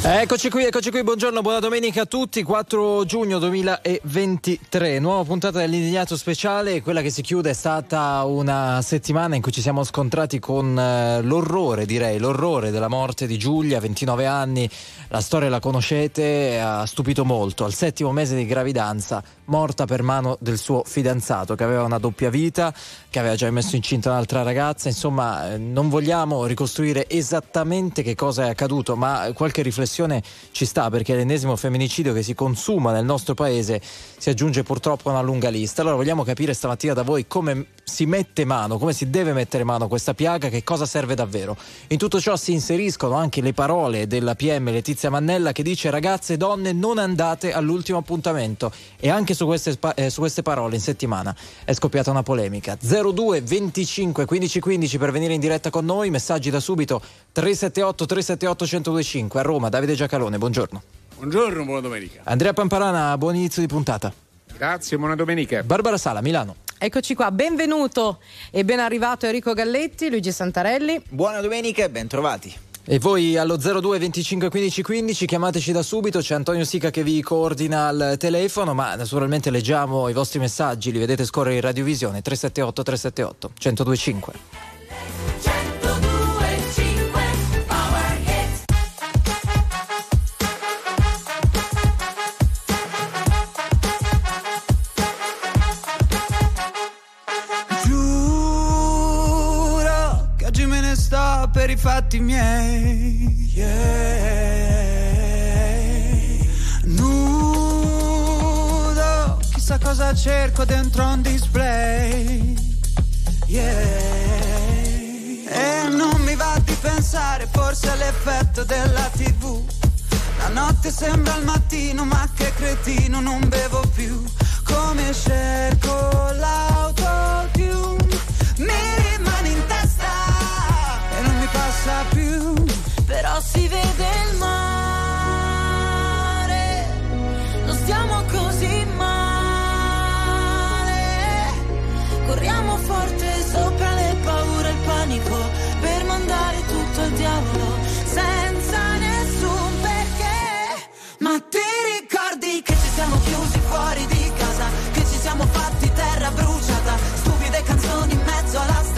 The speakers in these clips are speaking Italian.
Eccoci qui, eccoci qui, buongiorno, buona domenica a tutti, 4 giugno 2023, nuova puntata dell'indignato speciale, quella che si chiude è stata una settimana in cui ci siamo scontrati con eh, l'orrore, direi, l'orrore della morte di Giulia, 29 anni, la storia la conoscete, ha stupito molto, al settimo mese di gravidanza, morta per mano del suo fidanzato che aveva una doppia vita, che aveva già messo incinta un'altra ragazza, insomma eh, non vogliamo ricostruire esattamente che cosa è accaduto, ma qualche riflessione ci sta perché l'ennesimo femminicidio che si consuma nel nostro paese si aggiunge purtroppo una lunga lista. Allora vogliamo capire stamattina da voi come si mette mano, come si deve mettere mano questa piaga, che cosa serve davvero. In tutto ciò si inseriscono anche le parole della PM Letizia Mannella che dice ragazze e donne non andate all'ultimo appuntamento e anche su queste, eh, su queste parole in settimana è scoppiata una polemica. 02 25 15 15 per venire in diretta con noi, messaggi da subito 378 378 1025 a Roma, Davide Giacalone, buongiorno. Buongiorno, buona domenica. Andrea Pamparana, buon inizio di puntata. Grazie, buona domenica. Barbara Sala, Milano. Eccoci qua, benvenuto e ben arrivato Enrico Galletti, Luigi Santarelli. Buona domenica e ben trovati. E voi allo 02 25 15 15 chiamateci da subito, c'è Antonio Sica che vi coordina al telefono, ma naturalmente leggiamo i vostri messaggi, li vedete scorrere in radiovisione 378 378 1025. Fatti miei. Yeah. Nudo, chissà cosa cerco dentro un display. Yeah. E non mi va di pensare, forse all'effetto della tv. La notte sembra il mattino, ma che cretino, non bevo più. Come cerco l'autotune. Mi passa più, però si vede il mare, non stiamo così male, corriamo forte sopra le paure e il panico per mandare tutto al diavolo senza nessun perché, ma ti ricordi che ci siamo chiusi fuori di casa, che ci siamo fatti terra bruciata, stupide canzoni in mezzo alla strada,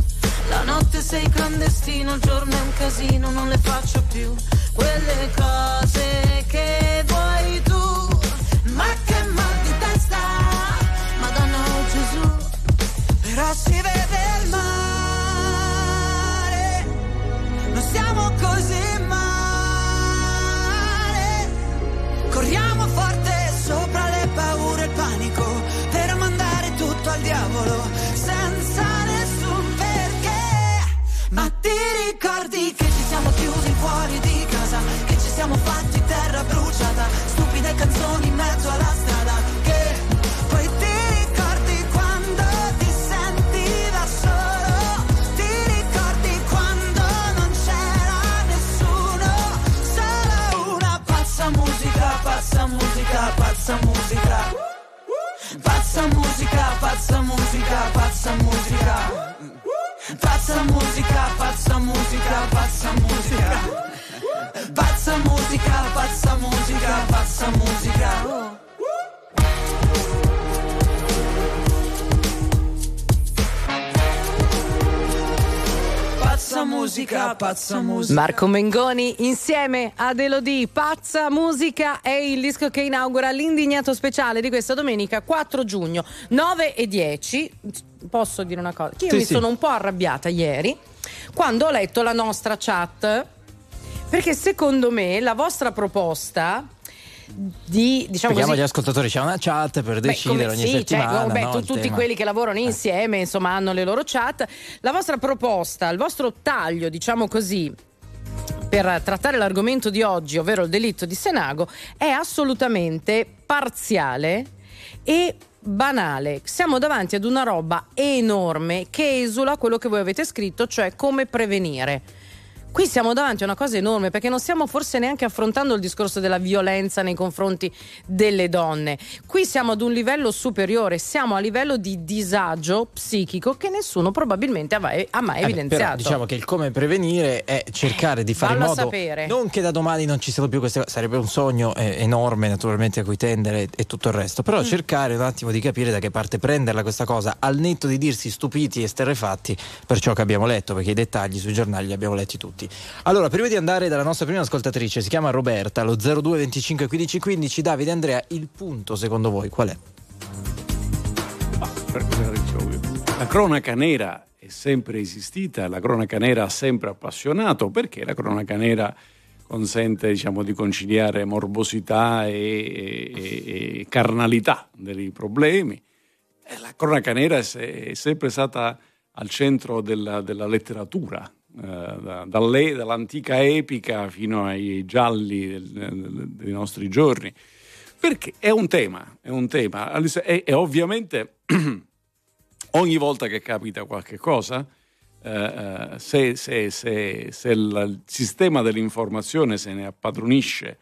La notte sei clandestino, il giorno è un casino, non le faccio più quelle cose che vuoi tu. Ma che mal di testa, Madonna oh Gesù, però si siamo fatti terra bruciata? Stupide canzoni in mezzo alla strada. Che poi ti ricordi quando ti senti da solo? Ti ricordi quando non c'era nessuno? Solo una pazza musica, pazza musica, pazza musica. Pazza musica, pazza musica, pazza musica. Pazza musica, pazza musica, pazza musica. Pazza musica, pazza musica, pazza musica. Pazza musica, pazza musica. Marco Mengoni insieme ad Elodie. Pazza musica è il disco che inaugura l'indignato speciale di questa domenica 4 giugno 9 e 10 posso dire una cosa? Che io sì, mi sì. sono un po' arrabbiata ieri quando ho letto la nostra chat. Perché secondo me la vostra proposta di diciamo Chiamo così, gli ascoltatori, c'è una chat per decidere ogni sì, settimana. cioè, vabbè, no, tu- tutti tema. quelli che lavorano insieme, insomma, hanno le loro chat. La vostra proposta, il vostro taglio, diciamo così, per trattare l'argomento di oggi, ovvero il delitto di Senago, è assolutamente parziale e banale. Siamo davanti ad una roba enorme che esula quello che voi avete scritto, cioè come prevenire. Qui siamo davanti a una cosa enorme perché non stiamo forse neanche affrontando il discorso della violenza nei confronti delle donne. Qui siamo ad un livello superiore, siamo a livello di disagio psichico che nessuno probabilmente ha mai, mai Eh evidenziato. però diciamo che il come prevenire è cercare di fare in Vallo a modo sapere. non che da domani non ci siano più queste cose, sarebbe un sogno eh, enorme naturalmente a cui tendere e tutto il resto, Mm. però cercare un attimo di capire da che parte prenderla questa cosa al netto di dirsi stupiti e sterrefatti per ciò che abbiamo letto, perché i dettagli sui giornali li abbiamo letti tutti. Allora, prima di andare dalla nostra prima ascoltatrice, si chiama Roberta, lo 02 25 15 15, Davide Andrea, il punto secondo voi qual è? La cronaca nera è sempre esistita, la cronaca nera ha sempre appassionato perché la cronaca nera consente diciamo, di conciliare morbosità e, e- e carnalità dei problemi. E la cronaca nera è, se- è sempre stata al centro della, della letteratura, eh, da- dalle- dall'antica epica fino ai gialli del- del- dei nostri giorni. Perché è un tema, è un tema. E, e ovviamente ogni volta che capita qualche cosa, eh, eh, se, se- se- se il, sistema dell'informazione se ne appadronisce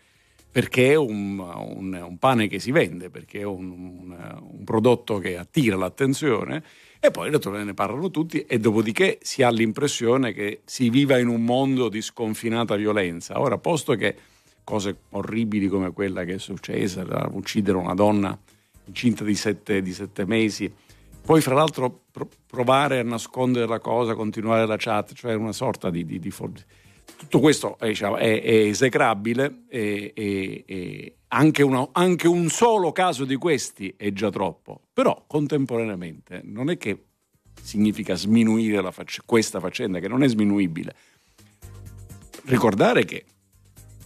perché è un, un- un pane che si vende, perché è un- un prodotto che attira l'attenzione, e poi naturalmente ne parlano tutti, e dopodiché si ha l'impressione che si viva in un mondo di sconfinata violenza. Ora, posto che cose orribili come quella che è successa, uccidere una donna incinta di sette, di sette mesi, poi fra l'altro pro- provare a nascondere la cosa, continuare la chat, cioè una sorta di... di- di for- tutto questo è, diciamo, è- è esecrabile e- e anche, una- anche un solo caso di questi è già troppo, però contemporaneamente non è che significa sminuire la fac- questa faccenda, che non è sminuibile. Ricordare che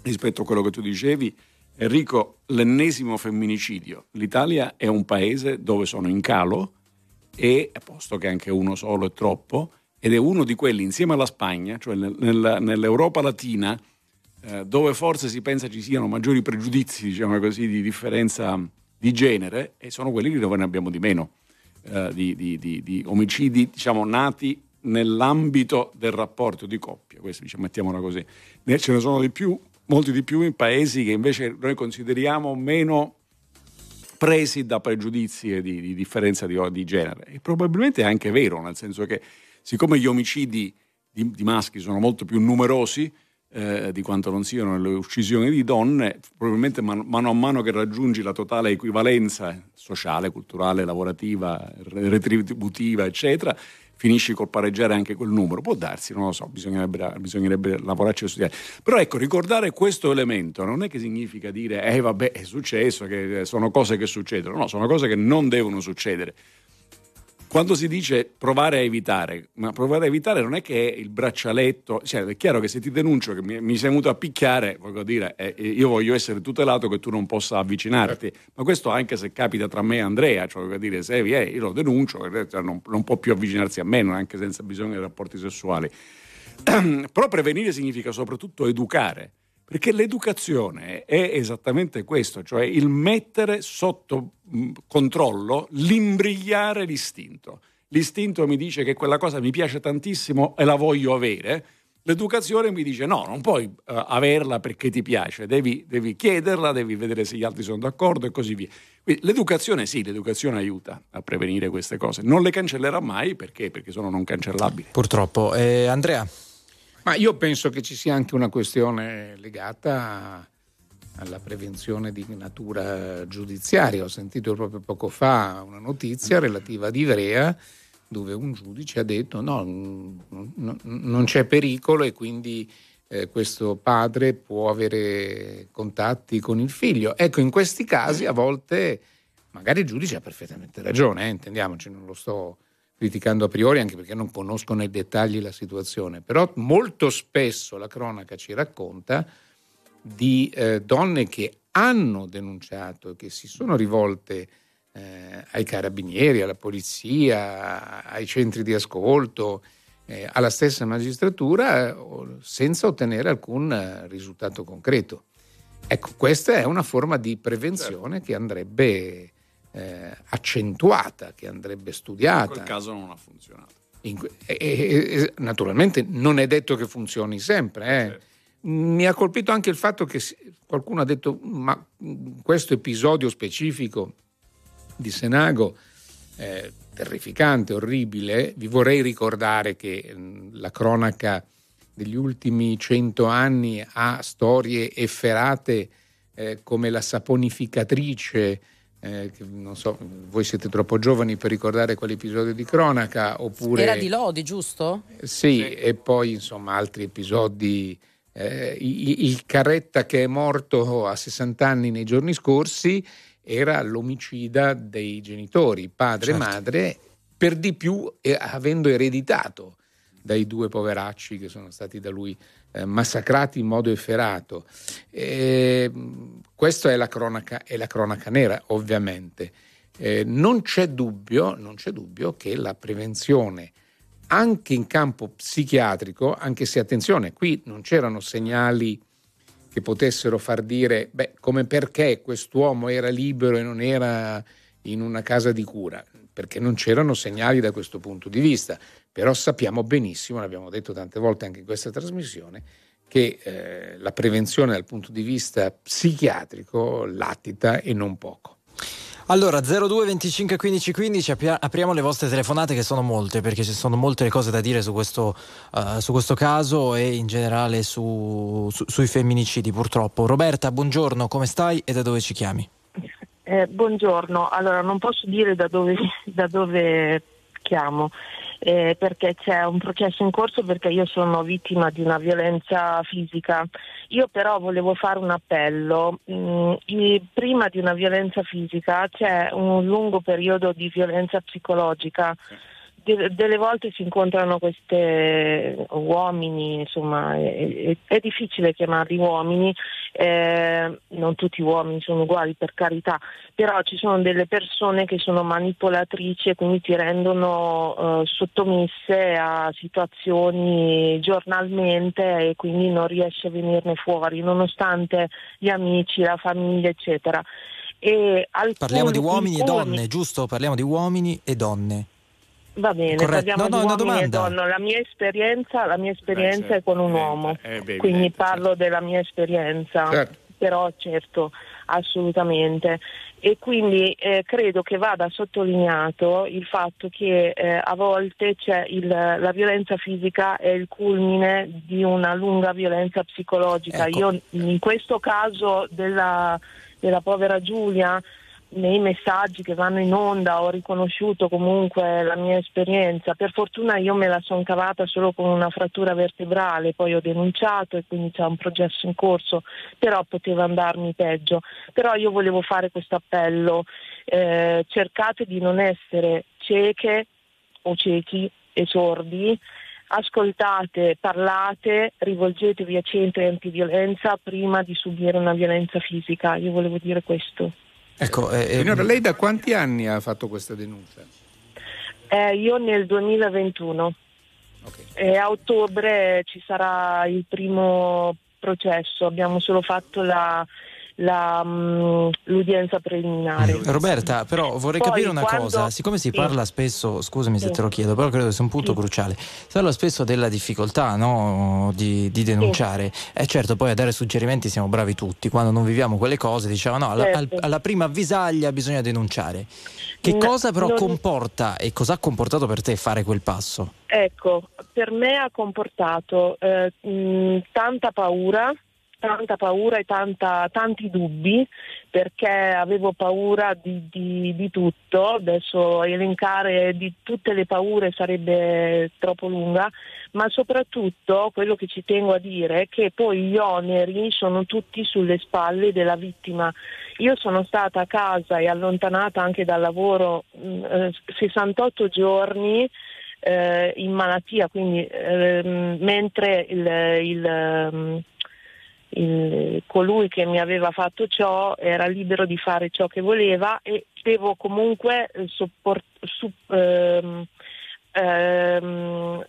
rispetto a quello che tu dicevi, Enrico, l'ennesimo femminicidio. L'Italia è un paese dove sono in calo e, posto che anche uno solo è troppo, ed è uno di quelli insieme alla Spagna, cioè nel- nel- nell'Europa latina, eh, dove forse si pensa ci siano maggiori pregiudizi, diciamo così, di differenza di genere, e sono quelli dove ne abbiamo di meno, eh, di, di- di- di omicidi, diciamo, nati nell'ambito del rapporto di coppia, questo diciamo, mettiamola così. Ce ne sono di più, molti di più in paesi che invece noi consideriamo meno presi da pregiudizi e di, di differenza di, di genere. E probabilmente è anche vero, nel senso che siccome gli omicidi di, di maschi sono molto più numerosi eh, di quanto non siano le uccisioni di donne, probabilmente man- mano a mano che raggiungi la totale equivalenza sociale, culturale, lavorativa, re- retributiva, eccetera, finisci col pareggiare anche quel numero. Può darsi, non lo so, bisognerebbe, bisognerebbe lavorarci e studiare. Però ecco, ricordare questo elemento non è che significa dire, eh vabbè, è successo, sono cose che succedono. No, sono cose che non devono succedere. Quando si dice provare a evitare, ma provare a evitare non è che è il braccialetto, cioè è chiaro che se ti denuncio che mi, mi sei venuto a picchiare, voglio dire, eh, io voglio essere tutelato che tu non possa avvicinarti, ma questo anche se capita tra me e Andrea, cioè voglio dire, se eh, io lo denuncio, eh, cioè, non, non può più avvicinarsi a me, anche senza bisogno di rapporti sessuali. Però prevenire significa soprattutto educare, perché l'educazione è esattamente questo, cioè il mettere sotto mh, controllo, l'imbrigliare l'istinto. L'istinto mi dice che quella cosa mi piace tantissimo e la voglio avere. L'educazione mi dice no, non puoi uh, averla perché ti piace, devi, devi, chiederla, devi vedere se gli altri sono d'accordo e così via. Quindi l'educazione sì, l'educazione aiuta a prevenire queste cose. Non le cancellerà mai perché? Perché sono non cancellabili. Purtroppo. Eh, Andrea? Ma io penso che ci sia anche una questione legata alla prevenzione di natura giudiziaria. Ho sentito proprio poco fa una notizia relativa ad Ivrea dove un giudice ha detto no, no non c'è pericolo e quindi eh, questo padre può avere contatti con il figlio. Ecco, in questi casi a volte magari il giudice ha perfettamente ragione, eh, intendiamoci, non lo sto criticando a priori anche perché non conosco nei dettagli la situazione, però molto spesso la cronaca ci racconta di eh, donne che hanno denunciato e che si sono rivolte eh, ai carabinieri, alla polizia, ai centri di ascolto, eh, alla stessa magistratura senza ottenere alcun eh, risultato concreto. Ecco, questa è una forma di prevenzione certo. che andrebbe eh, accentuata, che andrebbe studiata. In quel caso non ha funzionato. In, e, e, naturalmente non è detto che funzioni sempre. Eh. Certo. Mi ha colpito anche il fatto che qualcuno ha detto ma questo episodio specifico di Senago eh, terrificante, orribile, vi vorrei ricordare che la cronaca degli ultimi cento anni ha storie efferate eh, come la saponificatrice, eh, non so, voi siete troppo giovani per ricordare quell'episodio di cronaca, oppure... Era di Lodi, giusto? Sì, sì. e poi insomma altri episodi... Eh, il, il Carretta che è morto a 60 anni nei giorni scorsi era l'omicida dei genitori, padre e certo. madre, per di più eh, avendo ereditato dai due poveracci che sono stati da lui eh, massacrati in modo efferato. E, questa è la cronaca, è la cronaca nera, ovviamente. Eh, non, c'è dubbio, non c'è dubbio che la prevenzione anche in campo psichiatrico, anche se attenzione, qui non c'erano segnali che potessero far dire, beh, come perché quest'uomo era libero e non era in una casa di cura, perché non c'erano segnali da questo punto di vista, però sappiamo benissimo, l'abbiamo detto tante volte anche in questa trasmissione, che eh, la prevenzione dal punto di vista psichiatrico latita e non poco. Allora 02 25 15 15 apriamo le vostre telefonate che sono molte perché ci sono molte cose da dire su questo, uh, su questo caso e in generale su, su, sui femminicidi purtroppo. Roberta, buongiorno, come stai e da dove ci chiami? Eh, buongiorno, allora non posso dire da dove, da dove chiamo eh, perché c'è un processo in corso perché io sono vittima di una violenza fisica. Io però volevo fare un appello. Mm, prima di una violenza fisica c'è un lungo periodo di violenza psicologica de- delle volte si incontrano questi uomini, insomma è, è, difficile chiamarli uomini, eh, non tutti gli uomini sono uguali per carità, però ci sono delle persone che sono manipolatrici e quindi ti rendono eh, sottomesse a situazioni giornalmente e quindi non riesci a venirne fuori, nonostante gli amici, la famiglia, eccetera. Parliamo di uomini e donne, giusto? Parliamo di uomini e donne. Va bene, Corretto. parliamo no, no, e donne. La mia esperienza, la mia esperienza Beh, certo. è con un eh, uomo, eh, beh, quindi parlo certo. della mia esperienza, certo. però certo, assolutamente. E quindi eh, credo che vada sottolineato il fatto che eh, a volte il, la violenza fisica è il culmine di una lunga violenza psicologica. Ecco. Io in questo caso della, della povera Giulia nei messaggi che vanno in onda ho riconosciuto comunque la mia esperienza. Per fortuna io me la sono cavata solo con una frattura vertebrale, poi ho denunciato e quindi c'è un processo in corso, però poteva andarmi peggio. Però io volevo fare questo appello, eh, cercate di non essere cieche o ciechi e sordi, ascoltate, parlate, rivolgetevi a centri antiviolenza prima di subire una violenza fisica. Io volevo dire questo. Ecco, eh, Signora, lei da quanti anni ha fatto questa denuncia? Eh, io nel 2021. Okay. E a ottobre ci sarà il primo processo, abbiamo solo fatto la, la, um, l'udienza preliminare. Mm. Roberta, però vorrei Poi, capire una quando... cosa, siccome si sì. parla spesso, scusami se te lo chiedo, però credo sia un punto sì. cruciale, si parla spesso della difficoltà no? di, di, denunciare sì. e certo poi a dare suggerimenti siamo bravi tutti, quando non viviamo quelle cose diciamo no, alla, certo. alla prima avvisaglia bisogna denunciare. Che cosa però non... comporta e cosa ha comportato per te fare quel passo? Ecco, per me ha comportato eh, mh, tanta paura, tanta paura e tanta, tanti dubbi perché avevo paura di, di, di, tutto, adesso elencare di tutte le paure sarebbe troppo lunga, ma soprattutto quello che ci tengo a dire è che poi gli oneri sono tutti sulle spalle della vittima. Io sono stata a casa e allontanata anche dal lavoro mh, 68 eh, giorni eh, in malattia, quindi eh, mentre il, il il, colui che mi aveva fatto ciò era libero di fare ciò che voleva e devo comunque support, su, ehm, ehm,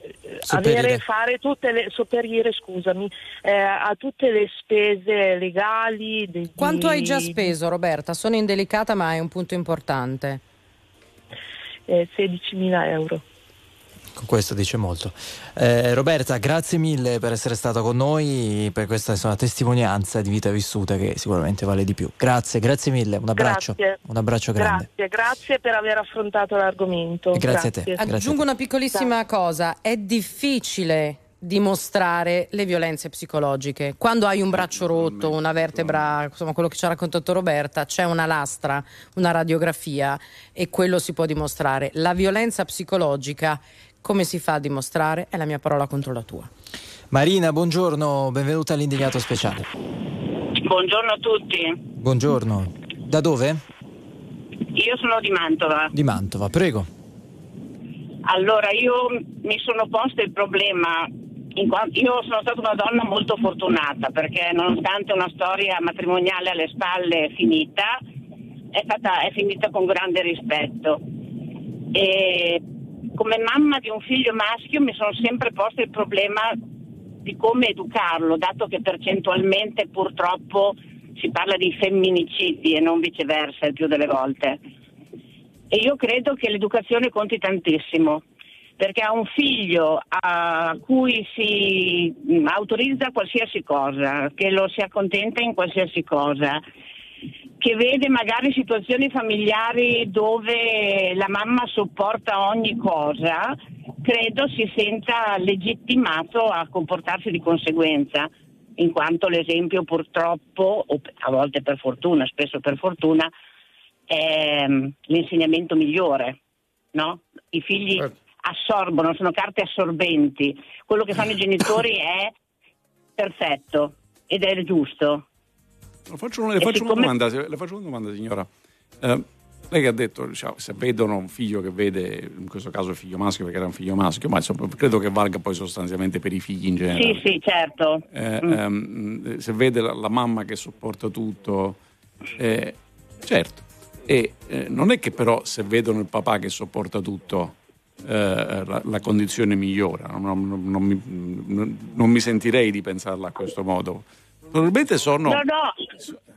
avere, fare tutte le, sopperire, scusami, eh, a tutte le spese legali. Di, Quanto hai già speso Roberta? Sono indelicata ma è un punto importante. Eh, 16.000 euro. Con questo dice molto. Eh, Roberta, grazie mille per essere stata con noi, per questa insomma, testimonianza di vita vissuta che sicuramente vale di più. Grazie, grazie mille, un abbraccio. Grazie. Un abbraccio grande. Grazie, grazie per aver affrontato l'argomento. Grazie, grazie, a te. Aggiungo una piccolissima cosa, è difficile dimostrare le violenze psicologiche. Quando hai un braccio rotto, una vertebra, insomma quello che ci ha raccontato Roberta, c'è una lastra, una radiografia e quello si può dimostrare. La violenza psicologica come si fa a dimostrare? È la mia parola contro la tua. Marina, buongiorno, benvenuta all'indignato speciale. Buongiorno a tutti. Buongiorno. Da dove? Io sono di Mantova. Di Mantova, prego. Allora, io mi sono posto il problema io sono stata una donna molto fortunata perché nonostante una storia matrimoniale alle spalle finita, è, stata, è finita con grande rispetto. E come mamma di un figlio maschio mi sono sempre posta il problema di come educarlo, dato che percentualmente purtroppo si parla di femminicidi e non viceversa il più delle volte. E io credo che l'educazione conti tantissimo, perché a un figlio a cui si autorizza qualsiasi cosa, che lo si accontenta in qualsiasi cosa, che vede magari situazioni familiari dove la mamma sopporta ogni cosa, credo si senta legittimato a comportarsi di conseguenza, in quanto l'esempio purtroppo, o a volte per fortuna, spesso per fortuna, è mm, l'insegnamento migliore. No? I figli certo. assorbono, sono carte assorbenti. Quello che fanno i genitori è perfetto ed è giusto le faccio, una, le faccio, siccome... una, domanda, le faccio una domanda, signora. Eh, lei che ha detto, diciamo, se vedono un figlio che vede, in questo caso il figlio maschio perché era un figlio maschio, ma insomma, credo che valga poi sostanzialmente per i figli in generale. Sì, sì, certo. Eh, mm. ehm, se vede la, la, mamma che sopporta tutto, eh, certo. E eh, non è che però se vedono il papà che sopporta tutto, eh, la, la, condizione migliora. Non, non, non, mi, non mi sentirei di pensarla a questo modo Probabilmente sono, no, no.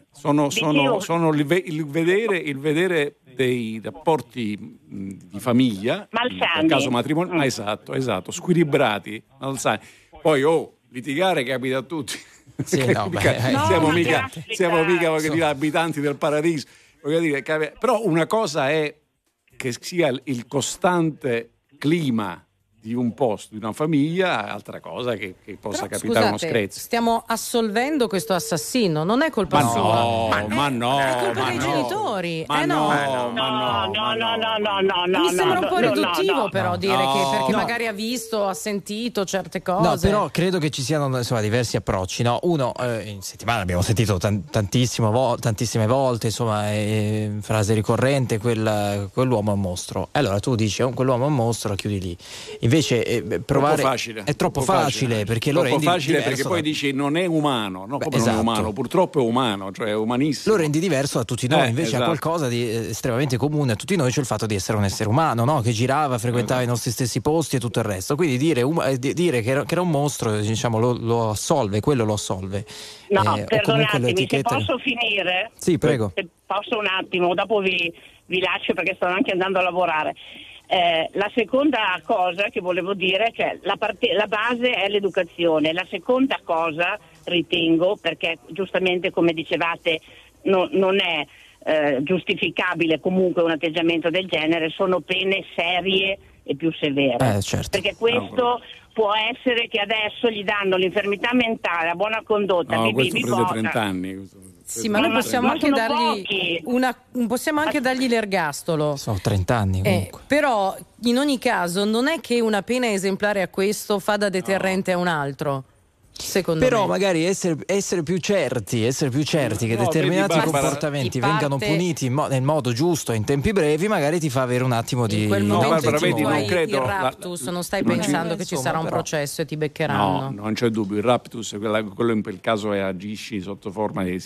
sono, sono, sono il, vedere, il, vedere, dei rapporti di famiglia, malsani. nel caso matrimoniale, mm. esatto, esatto, squilibrati, malsani. Poi, oh, litigare capita a tutti. Sì, no, beh, siamo, mica, siamo mica dire, abitanti del paradiso. Dire, però una cosa è che sia il costante clima di un posto, di una famiglia, altra cosa che, che possa Però, capitare scusate, uno screzzo. Stiamo assolvendo questo assassino, non è colpa ma sua. No, ma, no, è colpa ma dei no. genitori. Ma eh no, no, no, no, no, no, no, no. Mi sembra un po' riduttivo però dire che perché magari ha visto, ha sentito certe cose. No, però credo che ci siano insomma, diversi approcci, no? Uno eh, in settimana abbiamo sentito vo- tantissime volte, insomma, eh, frase ricorrente quel, quell'uomo è un mostro. E allora tu dici oh, quell'uomo è un mostro, chiudi lì Invece eh, provare troppo facile, è troppo, troppo facile, facile, perché lo rendi facile perché poi dici non è umano, no? Beh, esatto. non è esatto. umano, purtroppo è umano, cioè è umanissimo. Lo rendi diverso da tutti noi, eh, invece esatto. ha qualcosa di eh, estremamente comune a tutti noi, cioè il fatto di essere un essere umano, no? che girava, frequentava esatto. i nostri stessi posti e tutto il resto. Quindi dire, um, dire che, era, che, era, un mostro, diciamo, lo, lo, assolve, quello lo assolve. No, eh, perdonatemi, se posso finire? Sì, prego. Se posso un attimo, dopo vi, vi lascio perché sto anche andando a lavorare. Eh, la seconda cosa che volevo dire è che la, parte, la base è l'educazione, la seconda cosa ritengo, perché giustamente come dicevate no, non è eh, giustificabile comunque un atteggiamento del genere, sono pene serie e più severe. Eh, certo. Perché questo può essere che adesso gli danno l'infermità mentale, la buona condotta, no, questo prende 30 anni. Sì, ma noi possiamo anche, dargli una, possiamo anche dargli l'ergastolo. Sono 30 anni eh, comunque. Eh, però in ogni caso non è che una pena esemplare a questo fa da deterrente no. a un altro. Secondo Però me. magari essere, essere, più certi, essere più certi che no, determinati vedi, comportamenti parte... vengano puniti mo- nel modo giusto in tempi brevi, magari ti fa avere un attimo di in quel no, Barbara, vedi, non credo il raptus, la, non stai non pensando che ci sarà un però, processo e ti beccheranno. No, non c'è dubbio, il raptus quello in quel caso è agisci sotto forma di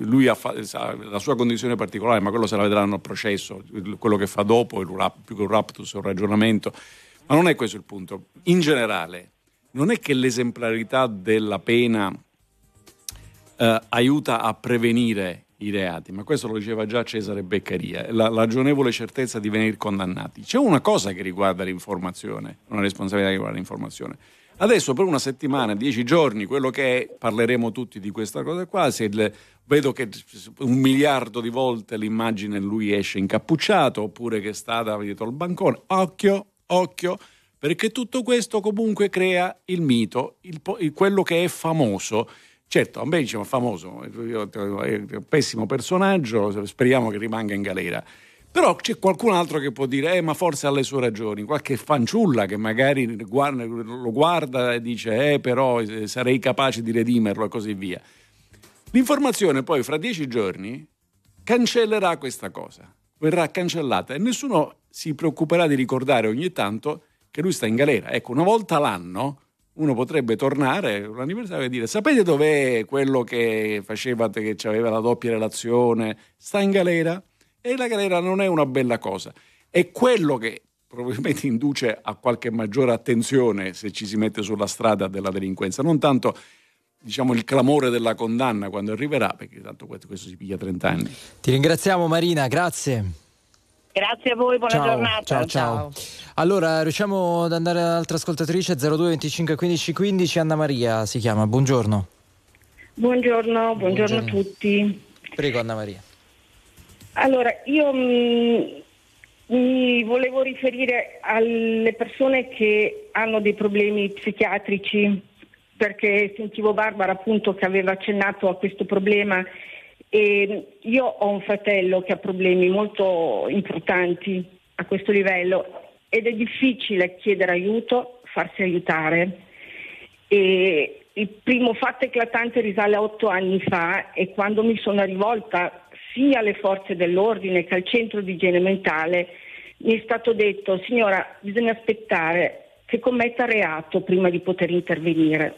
lui ha fa, la sua condizione particolare, ma quello se la vedranno al processo, quello che fa dopo, il, più che un raptus è un ragionamento. Ma non è questo il punto. In generale, non è che l'esemplarità della pena eh, aiuta a prevenire i reati, ma questo lo diceva già Cesare Beccaria, la, ragionevole certezza di venire condannati. C'è una cosa che riguarda l'informazione, una responsabilità che riguarda l'informazione. Adesso per una settimana, dieci giorni, quello che è, parleremo tutti di questa cosa qua, il, vedo che un miliardo di volte l'immagine lui esce incappucciato oppure che è stata dietro il bancone, occhio, occhio, perché tutto questo comunque crea il mito, il, il, quello che è famoso. Certo, a me diciamo famoso, è un pessimo personaggio, speriamo che rimanga in galera. Però c'è qualcun altro che può dire, eh, ma forse ha le sue ragioni, qualche fanciulla che magari guarda, lo guarda e dice, eh, però eh, sarei capace di redimerlo e così via. L'informazione poi fra dieci giorni cancellerà questa cosa, verrà cancellata e nessuno si preoccuperà di ricordare ogni tanto che lui sta in galera. Ecco, una volta l'anno uno potrebbe tornare all'anniversario e dire sapete dov'è quello che faceva, che aveva la doppia relazione? Sta in galera e la galera non è una bella cosa. È quello che probabilmente induce a qualche maggiore attenzione se ci si mette sulla strada della delinquenza, non tanto diciamo il clamore della condanna quando arriverà, perché tanto questo, questo si piglia 30 anni. Ti ringraziamo Marina, grazie. Grazie a voi, buona ciao, giornata. Ciao, ciao. Allora, riusciamo ad andare all'altra ascoltatrice 02 25 15 15, Anna Maria si chiama, buongiorno. Buongiorno, buongiorno, buongiorno. a tutti. Prego Anna Maria. Allora, io mi, mm, mi volevo riferire alle persone che hanno dei problemi psichiatrici, perché sentivo Barbara appunto che aveva accennato a questo problema e io ho un fratello che ha problemi molto importanti a questo livello ed è difficile chiedere aiuto, farsi aiutare. E il primo fatto eclatante risale a otto anni fa e quando mi sono rivolta sia alle forze dell'ordine che al centro di igiene mentale mi è stato detto signora bisogna aspettare che commetta reato prima di poter intervenire.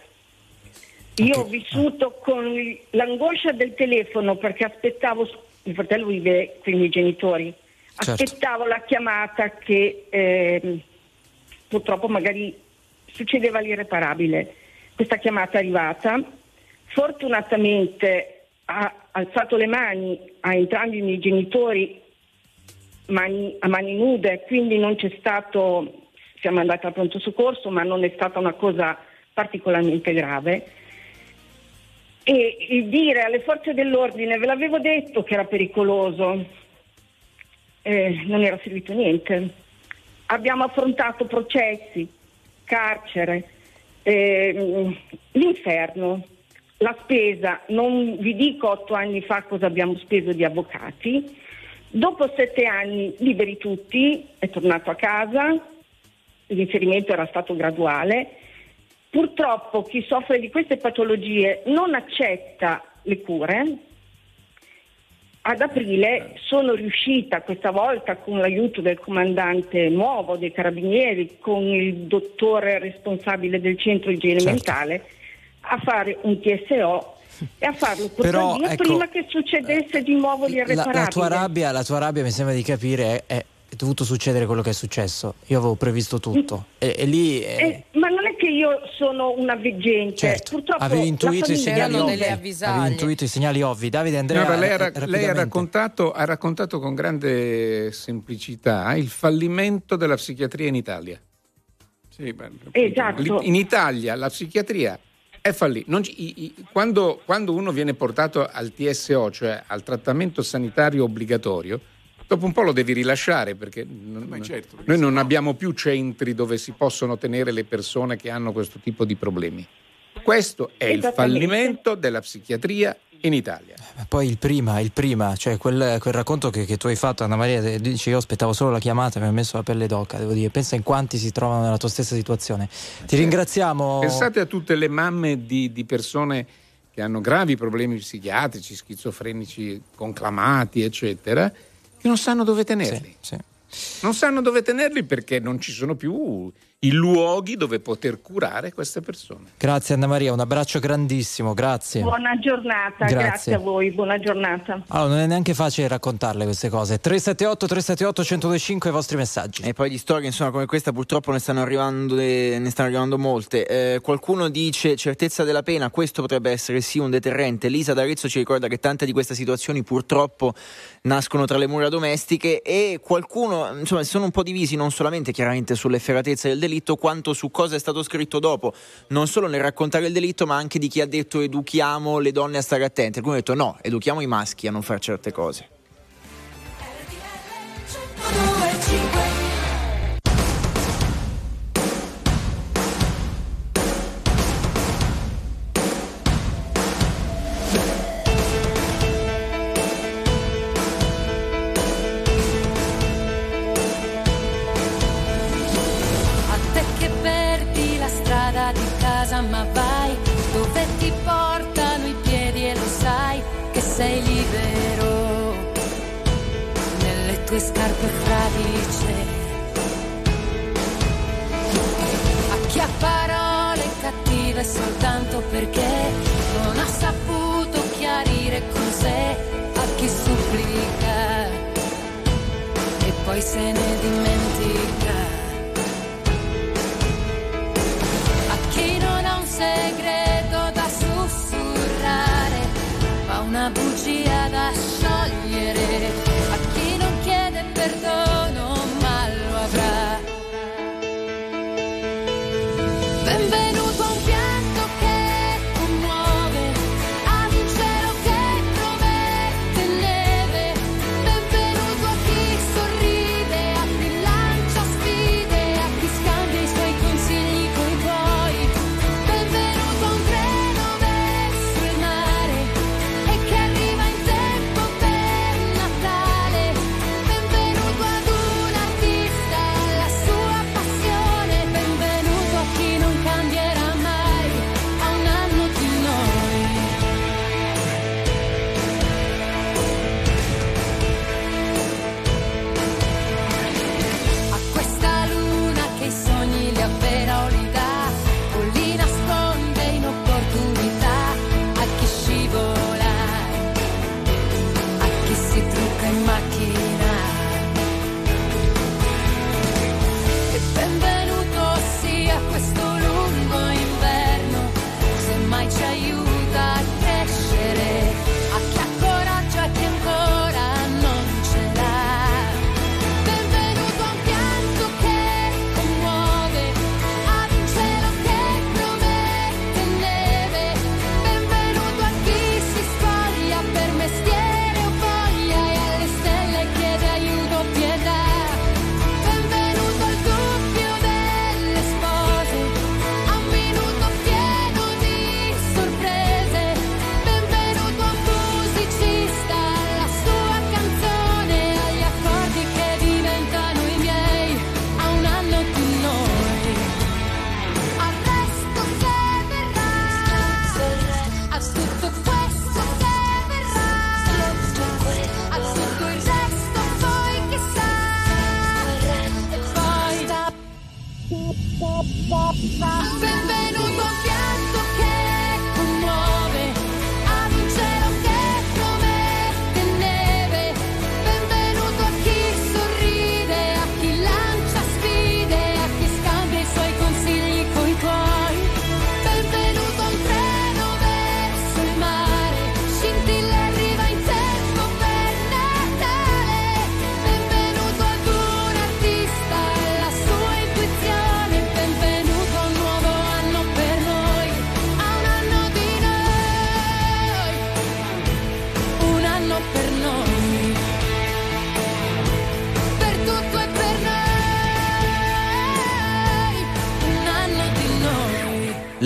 Io ho vissuto con l'angoscia del telefono perché aspettavo, mio fratello vive con i miei genitori, certo. aspettavo la chiamata che eh, purtroppo magari succedeva l'irreparabile. Questa chiamata è arrivata, fortunatamente ha alzato le mani a entrambi i miei genitori mani, a mani nude, quindi non c'è stato, siamo andati al pronto soccorso, ma non è stata una cosa particolarmente grave e dire alle forze dell'ordine ve l'avevo detto che era pericoloso, eh, non era servito niente. Abbiamo affrontato processi, carcere, eh, l'inferno, la spesa, non vi dico otto anni fa cosa abbiamo speso di avvocati, dopo sette anni liberi tutti, è tornato a casa, l'inserimento era stato graduale Purtroppo chi soffre di queste patologie non accetta le cure. Ad aprile sono riuscita questa volta con l'aiuto del comandante nuovo dei carabinieri, con il dottore responsabile del centro igiene certo. mentale, a fare un TSO e a farlo Però, ecco, prima che succedesse di nuovo l'irreparabile. La, la, tua rabbia, la tua rabbia mi sembra di capire è, è dovuto succedere quello che è successo. Io avevo previsto tutto. E, e lì. È... Eh, ma non è che io sono una veggente. Certo. Purtroppo avevi intuito i segnali ovvi. Avevi intuito i segnali ovvi. Davide Andrea. No, lei, era, lei ha, raccontato, ha raccontato con grande semplicità il fallimento della psichiatria in Italia. Sì, beh, esatto. In Italia la psichiatria è fallita. Quando, quando uno viene portato al TSO, cioè al trattamento sanitario obbligatorio, dopo un po' lo devi rilasciare perché, certo, perché noi non no. abbiamo più centri dove si possono tenere le persone che hanno questo tipo di problemi. Questo è il fallimento della psichiatria in Italia. Poi il prima, il prima, cioè quel, quel racconto che, che, tu hai fatto, Anna Maria, dice io aspettavo solo la chiamata e mi ha messo la pelle d'oca, devo dire, pensa in quanti si trovano nella tua stessa situazione. Ti ringraziamo. Pensate a tutte le mamme di, di persone che hanno gravi problemi psichiatrici, schizofrenici conclamati, eccetera, che non sanno dove tenerli. Sì, sì. Non sanno dove tenerli perché non ci sono più i luoghi dove poter curare queste persone. Grazie Anna Maria, un abbraccio grandissimo, grazie. Buona giornata, grazie, grazie a voi, buona giornata. Allora, non è neanche facile raccontarle queste cose. 378 378 1025 i vostri messaggi. E poi di storie insomma come questa purtroppo ne stanno arrivando, ne stanno arrivando molte. Eh, qualcuno dice certezza della pena, questo potrebbe essere sì un deterrente. Lisa d'Arezzo ci ricorda che tante di queste situazioni purtroppo nascono tra le mura domestiche e qualcuno, insomma, sono un po' divisi non solamente chiaramente sull'efferatezza del delitto, delitto quanto su cosa è stato scritto dopo, non solo nel raccontare il delitto, ma anche di chi ha detto educhiamo le donne a stare attente. Alcuni hanno detto no, educhiamo i maschi a non fare certe cose. Soltanto perché non ha saputo chiarire con sé a chi supplica e poi se ne dimentica. A chi non ha un segreto da sussurrare, ma una bugia da sciogliere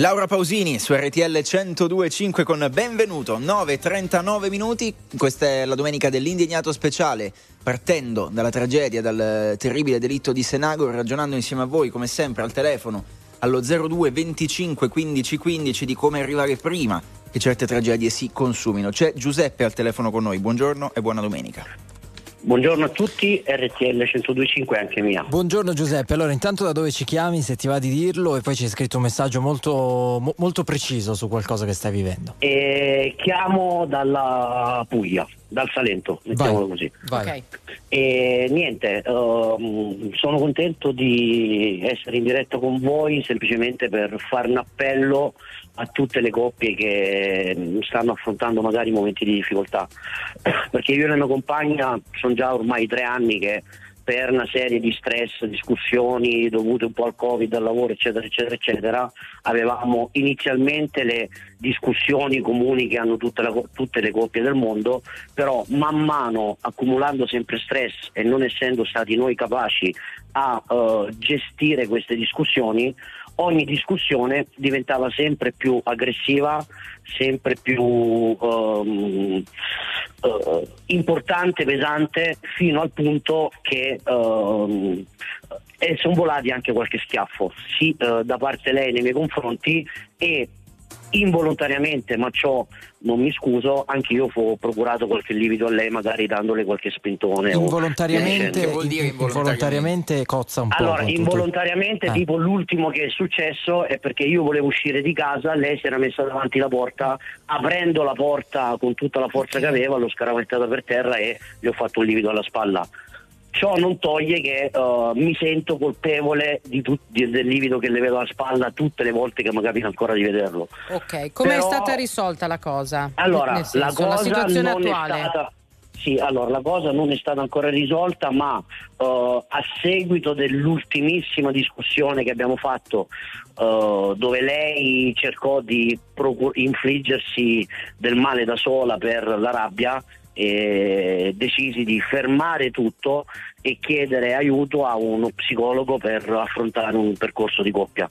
Laura Pausini su RTL 102.5 con benvenuto, 9.39 minuti, questa è la domenica dell'indignato speciale, partendo dalla tragedia, dal terribile delitto di Senago, ragionando insieme a voi come sempre al telefono allo 02 25 15 15 di come arrivare prima che certe tragedie si consumino. C'è Giuseppe al telefono con noi, buongiorno e buona domenica. Buongiorno a tutti, RTL 1025 anche mia. Buongiorno Giuseppe, allora intanto da dove ci chiami se ti va di dirlo e poi ci hai scritto un messaggio molto, mo, molto preciso su qualcosa che stai vivendo. E chiamo dalla Puglia, dal Salento, mettiamolo Vai. così. Vai. E niente, ehm, sono contento di essere in diretta con voi semplicemente per fare un appello a tutte le coppie che mm, stanno affrontando magari momenti di difficoltà. Perché io e la mia compagna sono già ormai tre anni che per una serie di stress, discussioni dovute un po' al Covid, al lavoro, eccetera, eccetera, eccetera, avevamo inizialmente le discussioni comuni che hanno tutte, la- tutte le coppie del mondo, però man mano accumulando sempre stress e non essendo stati noi capaci a eh, gestire queste discussioni, ogni discussione diventava sempre più aggressiva, sempre più ehm, eh, importante, pesante, fino al punto che ehm, eh, sono volati anche qualche schiaffo, sì eh, da parte lei nei miei confronti e involontariamente, ma ciò non mi scuso, anche io ho procurato qualche livido a lei, magari dandole qualche spintone. o- Involontariamente, Che vuol dire in- involontariamente cozza un po'. allora, con tutto- involontariamente, Eh. tipo l'ultimo che è successo è perché io volevo uscire di casa, lei si era messa davanti la porta, aprendo la porta con tutta la forza che aveva, l'ho scaramettata per terra e gli ho fatto un livido alla spalla. Ciò non toglie che eh, mi sento colpevole di tut- del livido che le vedo alla spalla tutte le volte che mi capita ancora di vederlo. Ok, come è stata risolta la cosa? Allora, senso, la cosa la situazione non attuale. è stata. Sì, allora la cosa non è stata ancora risolta, ma eh, a seguito dell'ultimissima discussione che abbiamo fatto, eh, dove lei cercò di procur- infliggersi del male da sola per la rabbia, e decisi di fermare tutto e chiedere aiuto a uno psicologo per affrontare un percorso di coppia.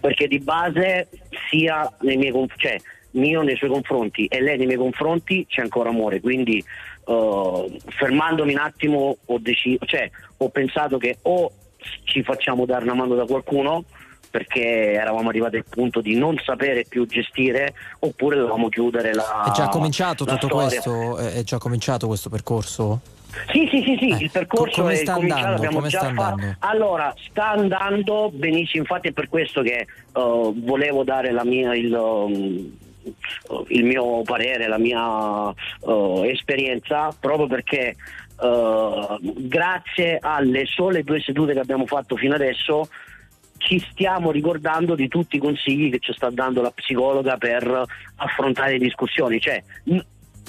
Perché di base sia nei miei conf- cioè, mio nei suoi confronti e lei nei miei confronti c'è ancora amore, quindi eh, fermandomi un attimo ho deciso, cioè ho pensato che o ci facciamo dare una mano da qualcuno perché eravamo arrivati al punto di non sapere più gestire oppure dovevamo chiudere la È già cominciato tutto storia. questo? È già cominciato questo percorso? Sì, sì, sì, sì, Eh, il percorso co- come è sta cominciato, andando? abbiamo Come già sta fatto. andando? Allora, sta andando benissimo, infatti è per questo che eh, volevo dare la mia, il, um, il mio parere, la mia eh, esperienza, proprio perché eh, grazie alle sole due sedute che abbiamo fatto fino adesso ci stiamo ricordando di tutti i consigli che ci sta dando la psicologa per affrontare le discussioni. Cioè, n-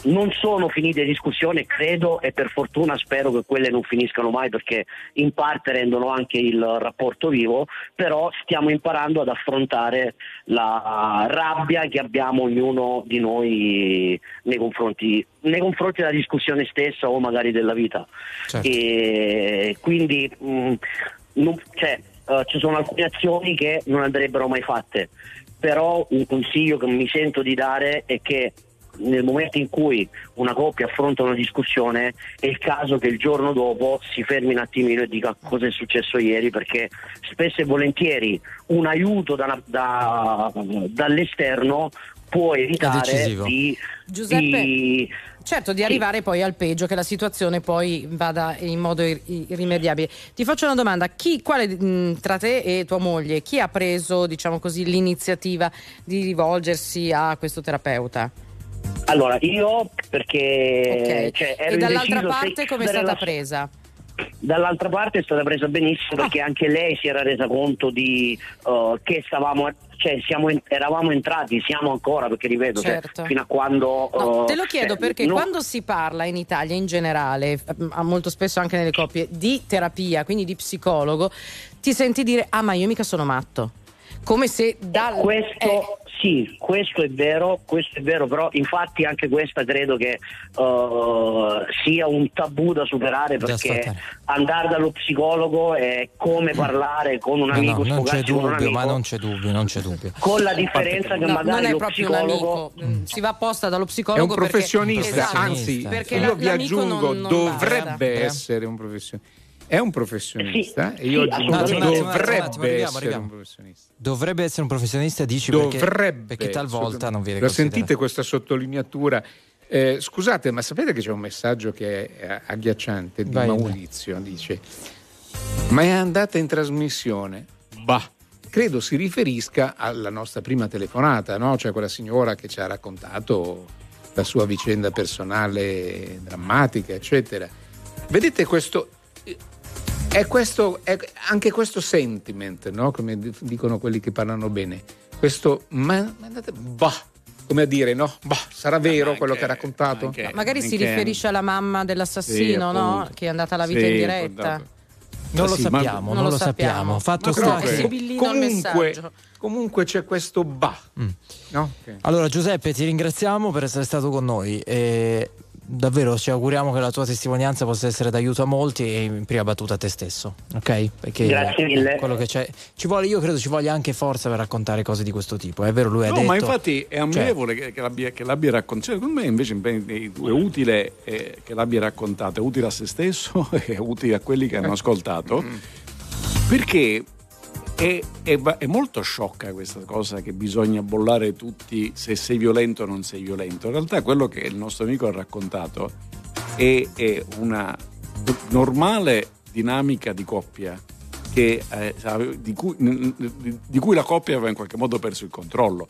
non sono finite le discussioni, credo e per fortuna spero che quelle non finiscano mai perché in parte rendono anche il rapporto vivo, però stiamo imparando ad affrontare la rabbia che abbiamo ognuno di noi nei confronti, nei confronti della discussione stessa o magari della vita. Certo. E quindi mh, non- cioè, eh, ci sono alcune azioni che non andrebbero mai fatte, però un consiglio che mi sento di dare è che nel momento in cui una coppia affronta una discussione è il caso che il giorno dopo si fermi un attimino e dica cosa è successo ieri perché spesso e volentieri un aiuto da- da- dall'esterno può evitare di, Giuseppe, di- Certo, di Sì. arrivare poi al peggio, che la situazione poi vada in modo ir- irrimediabile. Ti faccio una domanda: chi, quale mh, tra te e tua moglie, chi ha preso, diciamo così, l'iniziativa di rivolgersi a questo terapeuta? Allora, io perché Ok. cioè, ero e dall'altra parte come è stata la- presa? Dall'altra parte è stata presa benissimo perché Ah. anche lei si era resa conto di uh, che stavamo, cioè siamo eravamo entrati, siamo ancora, perché ripeto, cioè, Certo. fino a quando. No, uh, te lo chiedo cioè, perché no- quando si parla in Italia in generale, eh, molto spesso anche nelle coppie, di terapia, quindi di psicologo, ti senti dire: Ah, ma io mica sono matto. Come se dal. questo eh, sì, questo è vero, questo è vero, però infatti anche questa credo che uh, sia un tabù da superare perché andare dallo psicologo è come parlare con un amico, no, no, non c'è dubbio, ma non c'è dubbio, non c'è dubbio. Con la differenza che no, magari non è lo proprio psicologo un amico, si va apposta dallo psicologo è un professionista, perché, anzi, perché io vi aggiungo, non, non dovrebbe basta. essere un professionista. È un professionista Sì, e io sì, aggiungo, assolutamente. dovrebbe essere un professionista. Dovrebbe essere un professionista, dici perché, Dovrebbe. perché talvolta non viene La considerato. sentite questa sottolineatura? Eh, scusate, ma sapete che c'è un messaggio che è agghiacciante di Vai, Maurizio? Dice: Ma è andata in trasmissione? Bah. Credo si riferisca alla nostra prima telefonata, no? Cioè quella signora che ci ha raccontato la sua vicenda personale drammatica, eccetera. Vedete questo è questo è anche questo sentiment, no? Come dicono quelli che parlano bene. Questo ma, ma andate- bah, come a dire, no? Bah, sarà vero anche- quello che ha raccontato? anche- Magari si anche- riferisce alla mamma dell'assassino, Sì, no? Che è andata alla vita Sì, in diretta. Non lo Sì, ma- sappiamo, non non lo lo sappiamo. sappiamo. Fatto sta comunque- che- comunque, messaggio. comunque c'è questo bah. Mm. No? Ok. Allora Giuseppe ti ringraziamo per essere stato con noi e davvero ci auguriamo che la tua testimonianza possa essere d'aiuto a molti e in prima battuta a te stesso, ok? Perché Grazie mille. quello che c'è ci vuole, io credo ci voglia anche forza per raccontare cose di questo tipo, è vero lui ha No, detto ma infatti è cioè, ammirevole che, che l'abbia, che l'abbia raccontato. Cioè, secondo me invece è utile eh, che l'abbia raccontato, è utile a se stesso e è utile a quelli che hanno ascoltato, perché è, è è molto sciocca questa cosa che bisogna bollare tutti se sei violento o non sei violento. In realtà quello che il nostro amico ha raccontato è, è una normale dinamica di coppia che, eh, di, cui, di cui la coppia aveva in qualche modo perso il controllo.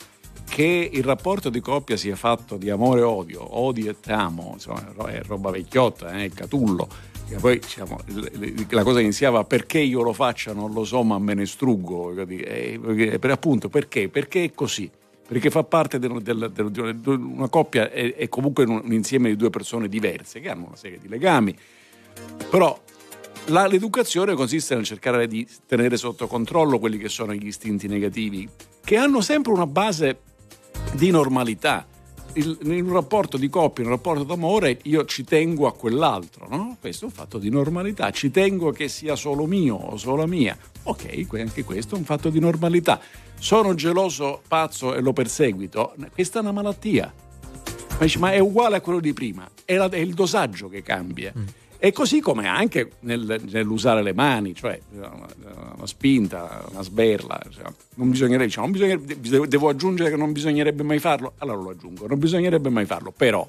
Che il rapporto di coppia sia fatto di amore e odio, odi e te amo, insomma, è roba vecchiotta, è catullo. Poi diciamo, la cosa iniziava perché io lo faccia? Non lo so ma me ne struggo per appunto perché? Perché è così? Perché fa parte di una coppia è, è comunque un, un insieme di due persone diverse che hanno una serie di legami però la, l'educazione consiste nel cercare di tenere sotto controllo quelli che sono gli istinti negativi che hanno sempre una base di normalità in un rapporto di coppia, in un rapporto d'amore, io ci tengo a quell'altro, no? Questo è un fatto di normalità, ci tengo che sia solo mio o solo mia. Ok, anche questo è un fatto di normalità. Sono geloso, pazzo e lo perseguito, questa è una malattia. Ma, ma è uguale a quello di prima, è, la, è il dosaggio che cambia. Mm. E così come anche nel, nell'usare le mani, cioè una, una spinta, una sberla, cioè, non bisognerebbe, diciamo, non bisognerebbe, devo aggiungere che non bisognerebbe mai farlo, allora lo aggiungo, non bisognerebbe mai farlo, però.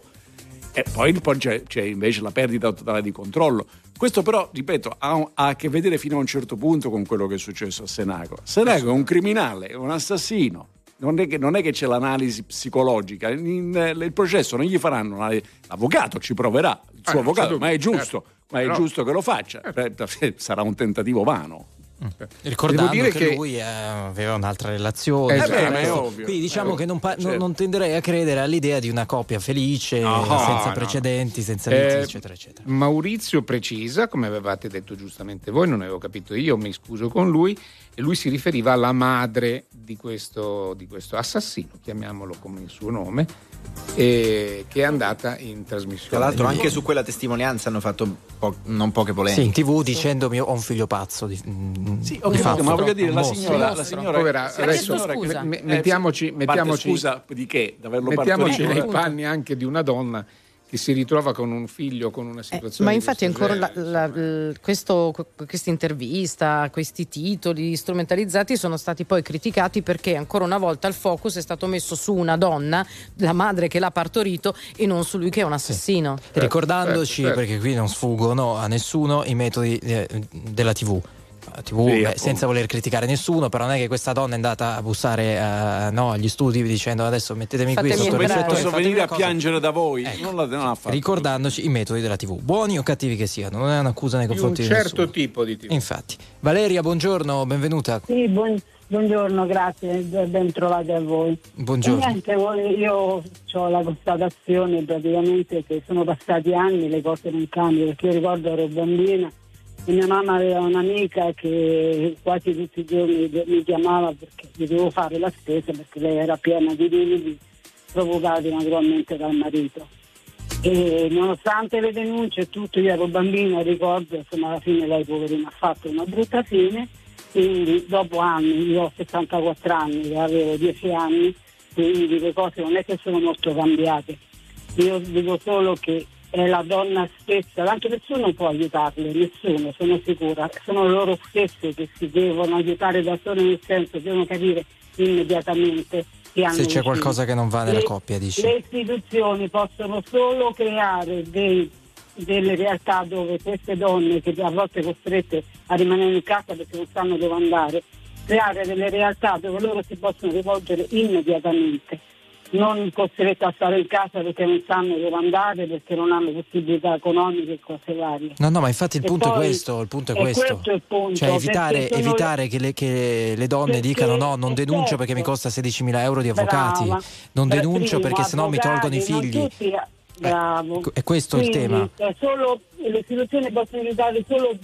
E poi, poi c'è, c'è, invece la perdita totale di controllo. Questo però, ripeto, ha, ha, a che vedere fino a un certo punto con quello che è successo a Senago. Senago è un criminale, è un assassino, non è, che, non è che, c'è l'analisi psicologica, in, in, il processo non gli faranno, l'avvocato ci proverà, il suo ah, avvocato, ma è giusto, certo. ma è Però, giusto che lo faccia, certo. sarà un tentativo vano. Ricordando che, che, lui eh, aveva un'altra relazione, eh beh, è ovvio. quindi diciamo è che non, pa- certo. non, tenderei a credere all'idea di una coppia felice, no, senza no. precedenti, senza liti, Eh, eccetera, eccetera. Maurizio precisa, come avevate detto giustamente voi, non avevo capito io, mi scuso con lui, e lui si riferiva alla madre di questo, di questo assassino, chiamiamolo come il suo nome, e che è andata in trasmissione. Tra l'altro anche su quella testimonianza hanno fatto po- non poche polemiche. Sì, in tv dicendomi ho un figlio pazzo. Di, sì, ho capito, ma voglio dire, la signora, la signora, Povera, sì, adesso signora me- mettiamoci, mettiamoci, scusa di che? Mettiamoci nei panni anche di una donna che si ritrova con un figlio con una situazione Eh, ma infatti ancora la, la, questo, questa intervista, questi titoli strumentalizzati sono stati poi criticati perché ancora una volta il focus è stato messo su una donna, la madre che l'ha partorito e non su lui che è un assassino. Sì. Ricordandoci, certo, certo. perché qui non sfuggono a nessuno i metodi eh, della TV. TV, Sì, beh, senza voler criticare nessuno, però non è che questa donna è andata a bussare eh, no, agli studi dicendo adesso mettetemi qui sotto il entrare. Posso fatemi venire a cosa. piangere da voi? Ecco. Non, la, non fatto. Ricordandoci i metodi della TV, buoni o cattivi che siano, non è un'accusa nei di un confronti di certo nessuno. tipo di TV. Infatti, Valeria, buongiorno, benvenuta. Sì, buon- buongiorno, grazie, ben trovati a voi. Buongiorno. Niente, io ho la constatazione praticamente che sono passati anni, le cose non cambiano, perché io ricordo ero bambina mia mamma aveva un'amica che quasi tutti i giorni mi chiamava perché gli dovevo fare la spesa perché lei era piena di lividi provocati naturalmente dal marito. E nonostante le denunce e tutto, io ero bambina, ricordo, insomma alla fine lei poverina ha fatto una brutta fine, quindi dopo anni, io ho 74 anni, avevo 10 anni, quindi le cose non è che sono molto cambiate. Io dico solo che la donna stessa, anche nessuno può aiutarle, nessuno, sono sicura, sono loro stesse che si devono aiutare da sole nel senso, devono capire immediatamente Se c'è qualcosa che non va nella le, coppia, dici? Le istituzioni possono solo creare dei, delle realtà dove queste donne che a volte costrette a rimanere in casa perché non sanno dove andare, creare delle realtà dove loro si possono rivolgere immediatamente non costrette a stare in casa perché non sanno dove andare, perché non hanno possibilità economiche e cose varie. No, no, ma infatti il e punto è questo, il punto è questo. questo è punto, cioè evitare, evitare che, le, che, le, donne perché, dicano no, non denuncio certo. perché mi costa 16.000 euro di avvocati, Brava. non denuncio perché sennò mi tolgono i figli. Tutti, eh, bravo. Eh, è questo Quindi, il tema. Solo, le istituzioni possono aiutare solo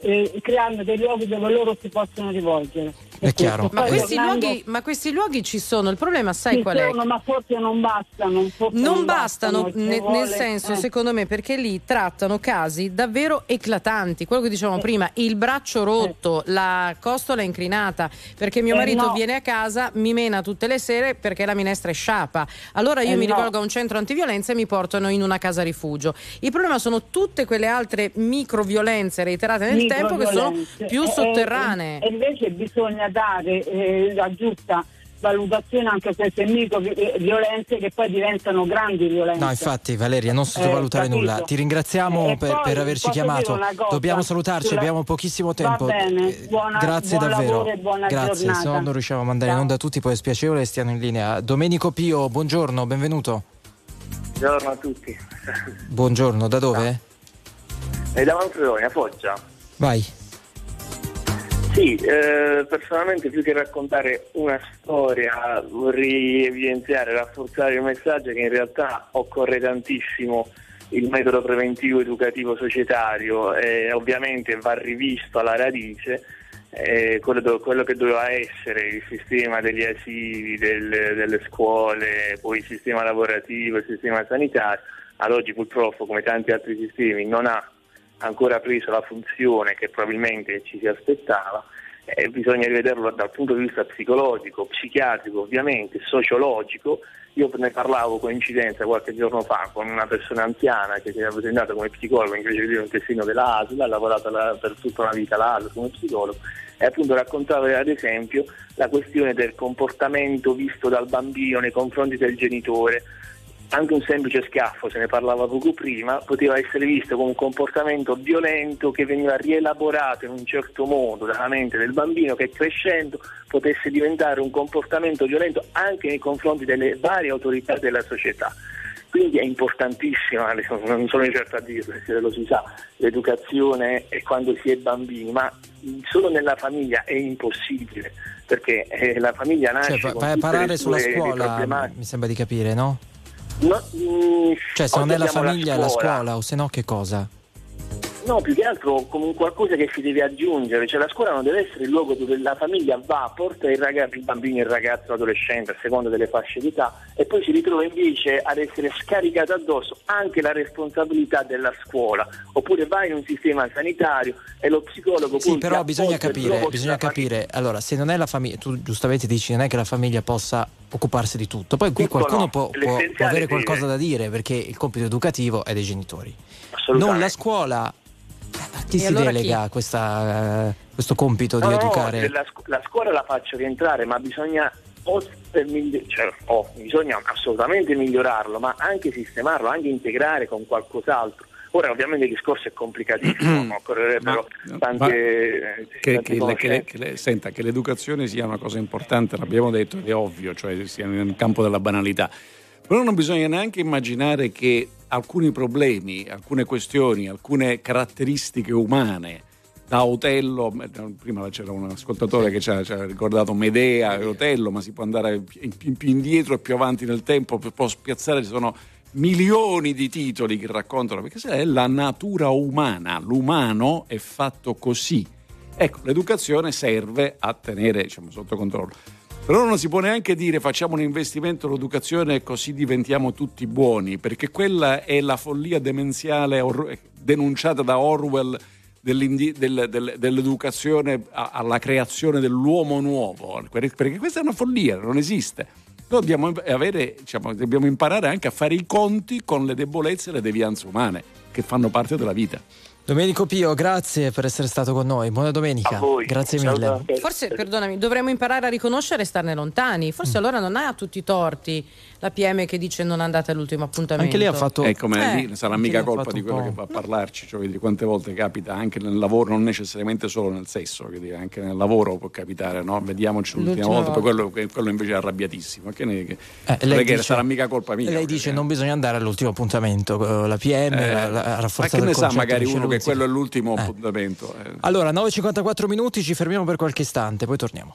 eh, creando dei luoghi dove loro si possono rivolgere. È chiaro. Ma questi, luoghi, ma questi, luoghi, ci sono, il problema sai ci qual sono, è? Ma forse non bastano. Forse non, non, bastano, bastano ne, nel senso, eh. secondo me, perché lì trattano casi davvero eclatanti. Quello che dicevamo eh. prima, il braccio rotto, eh. la costola incrinata, perché mio eh, marito no. viene a casa, mi mena tutte le sere perché la minestra è sciapa. Allora io eh, mi no. rivolgo a un centro antiviolenza e mi portano in una casa rifugio. Il problema sono tutte quelle altre microviolenze reiterate nel tempo che sono più sotterranee. E invece bisogna dare eh, la giusta valutazione anche a queste micro violenze che poi diventano grandi violenze. No, infatti Valeria, non sottovalutare eh, nulla. Ti ringraziamo per, per, averci chiamato. Dobbiamo salutarci, sulla... abbiamo pochissimo tempo. Bene, eh, buona, Grazie buon davvero. Grazie, giornata. se no non riusciamo a mandare Ciao. in onda tutti, poi è spiacevole stiano in linea. Domenico Pio, buongiorno, benvenuto. Buongiorno a tutti. Buongiorno, da dove? È da Manfredoni, a Foggia. Vai. Sì, eh, personalmente più che raccontare una storia vorrei evidenziare, rafforzare il messaggio che in realtà occorre tantissimo il metodo preventivo educativo societario e ovviamente va rivisto alla radice eh, quello, quello, che doveva essere il sistema degli asili, del, delle scuole, poi il sistema lavorativo, il sistema sanitario, ad oggi purtroppo come tanti altri sistemi non ha ancora preso la funzione che probabilmente ci si aspettava, eh, bisogna rivederlo dal punto di vista psicologico, psichiatrico ovviamente, sociologico. Io ne parlavo coincidenza qualche giorno fa con una persona anziana che si era presentata come psicologo invece di dire un testino della ASL, ha lavorato la, per tutta una vita all'ASL come psicologo e appunto raccontava ad esempio la questione del comportamento visto dal bambino nei confronti del genitore anche un semplice schiaffo, se ne parlava poco prima, poteva essere visto come un comportamento violento che veniva rielaborato in un certo modo dalla mente del bambino che crescendo potesse diventare un comportamento violento anche nei confronti delle varie autorità della società. Quindi è importantissima, non sono certo a dirlo, se lo si sa, l'educazione è quando si è bambini, ma solo nella famiglia è impossibile, perché eh, la famiglia nasce... Cioè, vai a parlare sulla scuola, mi sembra di capire, no? No, mm, cioè, se non è la famiglia, è la scuola, o se no, che cosa? No, più che altro come qualcosa che si deve aggiungere, cioè la scuola non deve essere il luogo dove la famiglia va, porta il, ragazzo, il bambino, il ragazzo, l'adolescente, a seconda delle fasce d'età, e poi si ritrova invece ad essere scaricata addosso anche la responsabilità della scuola, oppure va in un sistema sanitario e lo psicologo... Sì, però bisogna capire, bisogna capire, allora se non è la famiglia, tu giustamente dici non è che la famiglia possa occuparsi di tutto, poi qui tutto qualcuno no. può, può, può, avere qualcosa da dire perché il compito educativo è dei genitori. Non la scuola a chi e si allora delega chi? Questa, uh, questo compito no, di educare? No, la, la, scuola la faccio rientrare, ma bisogna, o, cioè, oh, bisogna assolutamente migliorarlo, ma anche sistemarlo, anche integrare con qualcos'altro. Ora ovviamente il discorso è complicatissimo, occorrerebbero ma, tante... Che, che, che, che, senta, che l'educazione sia una cosa importante, l'abbiamo detto, è ovvio, cioè sia nel campo della banalità. Però non bisogna neanche immaginare che alcuni problemi, alcune questioni, alcune caratteristiche umane da Otello, prima c'era un ascoltatore che ci ha, ci ha ricordato Medea e Otello, ma si può andare più indietro e più avanti nel tempo, può spiazzare, ci sono milioni di titoli che raccontano, perché è la natura umana, l'umano è fatto così. Ecco, l'educazione serve a tenere diciamo, sotto controllo. Però non si può neanche dire facciamo un investimento all'educazione e così diventiamo tutti buoni, perché quella è la follia demenziale denunciata da Orwell del, del, dell'educazione alla creazione dell'uomo nuovo, perché questa è una follia, non esiste. Dobbiamo, avere, diciamo, dobbiamo imparare anche a fare i conti con le debolezze e le devianze umane che fanno parte della vita. Domenico Pio, grazie per essere stato con noi. Buona domenica. Grazie mille. Forse, perdonami, dovremmo imparare a riconoscere e starne lontani. Forse mm. allora non ha tutti i torti la PM che dice non andate all'ultimo appuntamento. Anche lì ha fatto. Eh, come eh, sarà mica colpa di quello che va a parlarci. Cioè, vedi, quante volte capita anche nel lavoro, non necessariamente solo nel sesso, dire, anche nel lavoro può capitare, no? Vediamoci l'ultima, l'ultima volta, volta. poi quello, quello, invece è arrabbiatissimo. Che ne, che, eh, lei dice, sarà mica colpa mia. Lei dice non bisogna andare all'ultimo appuntamento. La PM eh, ha rafforzato. Ma che ne sa magari uno che quello è l'ultimo eh. appuntamento. Eh. Allora, 9.54 minuti, ci fermiamo per qualche istante, poi torniamo.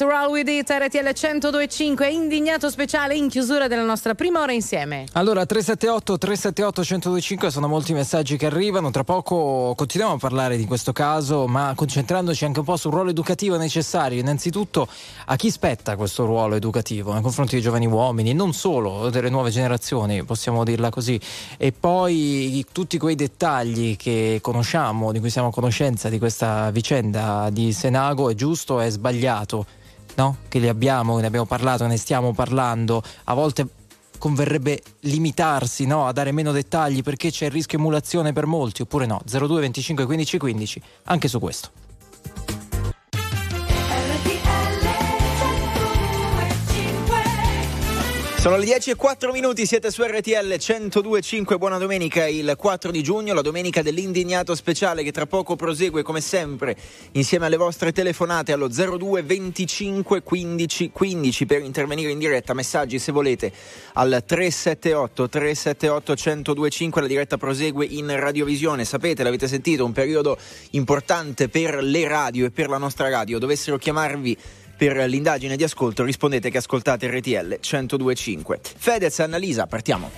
Oasis, Roll With It, RTL 1025, indignato speciale in chiusura della nostra prima ora insieme. Allora, 378 378 1025 sono molti messaggi che arrivano, tra poco continuiamo a parlare di questo caso, ma concentrandoci anche un po' sul ruolo educativo necessario. Innanzitutto, a chi spetta questo ruolo educativo nei confronti dei giovani uomini, non solo delle nuove generazioni, possiamo dirla così, e poi tutti quei dettagli che conosciamo, di cui siamo a conoscenza di questa vicenda di Senago, è giusto, è sbagliato, no? Che li abbiamo, ne abbiamo parlato, ne stiamo parlando, a volte converrebbe limitarsi no? a dare meno dettagli perché c'è il rischio emulazione per molti, oppure no? 02 25 15 15, anche su questo. Sono le 10 e 4 minuti, siete su RTL 102.5, buona domenica, il 4 di giugno, la domenica dell'indignato speciale che tra poco prosegue come sempre insieme alle vostre telefonate allo 02 25 15 15 per intervenire in diretta, messaggi se volete al 378 378 102.5, la diretta prosegue in radiovisione, sapete, l'avete sentito, un periodo importante per le radio e per la nostra radio, dovessero chiamarvi per l'indagine di ascolto rispondete che ascoltate RTL 1025. Fedez, Annalisa, partiamo.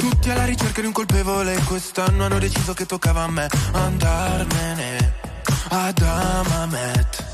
Tutti alla ricerca di un colpevole, quest'anno hanno deciso che toccava a me andarmene ad Amamet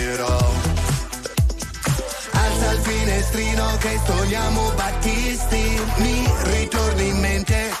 finestrino che stoniamo Battisti. Mi ritorni in mente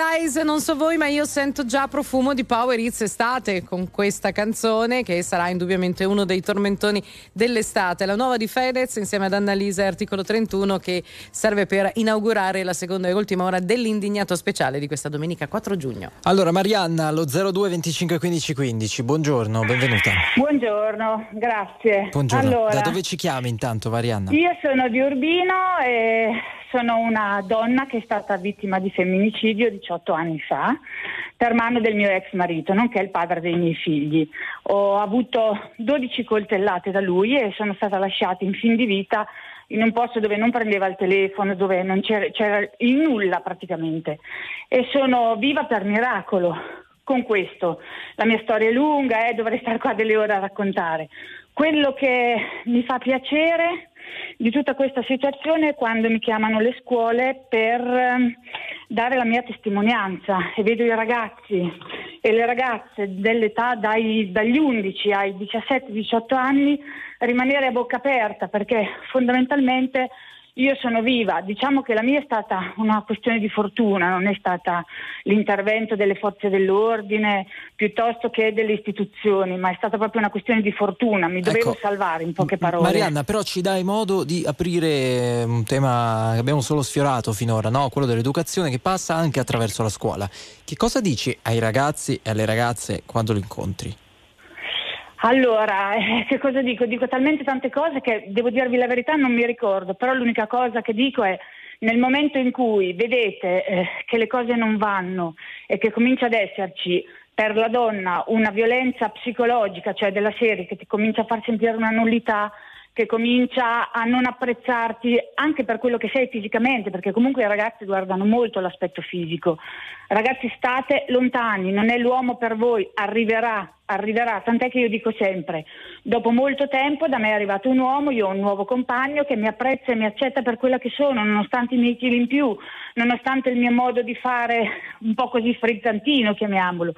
Annalise, non so voi, ma io sento già profumo di Power It's estate con questa canzone che sarà indubbiamente uno dei tormentoni dell'estate. La nuova di Fedez insieme ad Annalise, articolo 31, che serve per inaugurare la seconda e ultima ora dell'indignato speciale di questa domenica 4 giugno. Allora, Marianna, lo 02 25 15 15, buongiorno, benvenuta. Buongiorno, grazie. Buongiorno. Allora, da dove ci chiami intanto, Marianna? Io sono di Urbino e sono una donna che è stata vittima di femminicidio 18 anni fa per mano del mio ex marito, nonché il padre dei miei figli. Ho avuto 12 coltellate da lui e sono stata lasciata in fin di vita in un posto dove non prendeva il telefono, dove non c'era, c'era il nulla praticamente. E sono viva per miracolo con questo. La mia storia è lunga e eh, dovrei stare qua delle ore a raccontare. Quello che mi fa piacere di tutta questa situazione quando mi chiamano le scuole per ehm, dare la mia testimonianza. E vedo i ragazzi e le ragazze dell'età dai, dagli 11 ai 17-18 anni rimanere a bocca aperta perché fondamentalmente io sono viva, diciamo che la mia è stata una questione di fortuna, non è stata l'intervento delle forze dell'ordine piuttosto che delle istituzioni, ma è stata proprio una questione di fortuna, mi dovevo ecco, salvare in poche parole. Marianna, però ci dai modo di aprire un tema che abbiamo solo sfiorato finora, no? quello dell'educazione che passa anche attraverso la scuola. Che cosa dici ai ragazzi e alle ragazze quando li incontri? Allora, eh, che cosa dico? Dico talmente tante cose che devo dirvi la verità non mi ricordo, però l'unica cosa che dico è nel momento in cui vedete eh, che le cose non vanno e che comincia ad esserci per la donna una violenza psicologica, cioè della serie che ti comincia a far sentire una nullità, che comincia a non apprezzarti anche per quello che sei fisicamente, perché comunque i ragazzi guardano molto l'aspetto fisico. Ragazzi, state lontani, non è l'uomo per voi, arriverà, arriverà, tant'è che io dico sempre, dopo molto tempo da me è arrivato un uomo, io ho un nuovo compagno che mi apprezza e mi accetta per quella che sono, nonostante i miei chili in più, nonostante il mio modo di fare un po' così frizzantino, chiamiamolo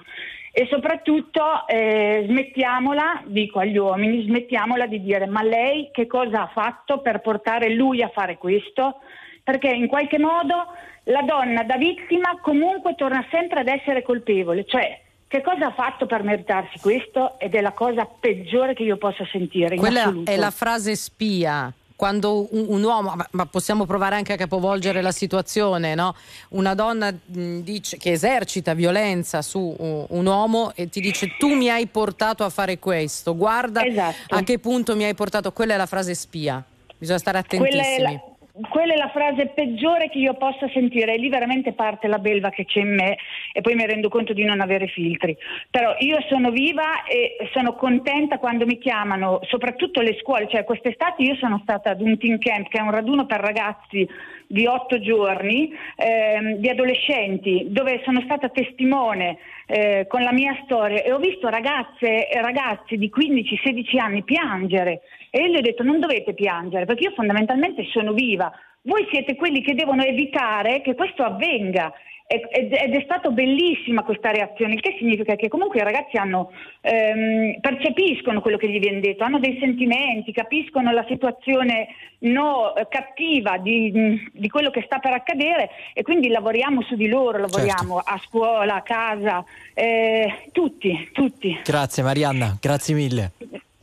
e soprattutto eh, smettiamola, dico agli uomini, smettiamola di dire ma lei che cosa ha fatto per portare lui a fare questo? Perché in qualche modo la donna da vittima comunque torna sempre ad essere colpevole, cioè che cosa ha fatto per meritarsi questo ed è la cosa peggiore che io possa sentire. Quella è la frase spia quando un, un uomo, ma, possiamo provare anche a capovolgere la situazione, no? una donna mh, dice, che esercita violenza su uh, un uomo e ti dice tu mi hai portato a fare questo, guarda esatto. a che punto mi hai portato, quella è la frase spia, bisogna stare attentissimi quella è la frase peggiore che io possa sentire. E lì veramente parte la belva che c'è in me e poi mi rendo conto di non avere filtri. Però io sono viva e sono contenta quando mi chiamano, soprattutto le scuole, cioè quest'estate io sono stata ad un teen camp che è un raduno per ragazzi di otto giorni, ehm, di adolescenti, dove sono stata testimone eh, con la mia storia. E ho visto ragazze e ragazzi di 15-16 anni piangere e io gli ho detto non dovete piangere perché io fondamentalmente sono viva, voi siete quelli che devono evitare che questo avvenga ed è stata bellissima questa reazione, il che significa che comunque i ragazzi hanno, ehm, percepiscono quello che gli viene detto, hanno dei sentimenti, capiscono la situazione no, cattiva di, di, quello che sta per accadere e quindi lavoriamo su di loro, lavoriamo certo. a scuola, a casa, eh, tutti, tutti. Grazie Marianna, grazie mille.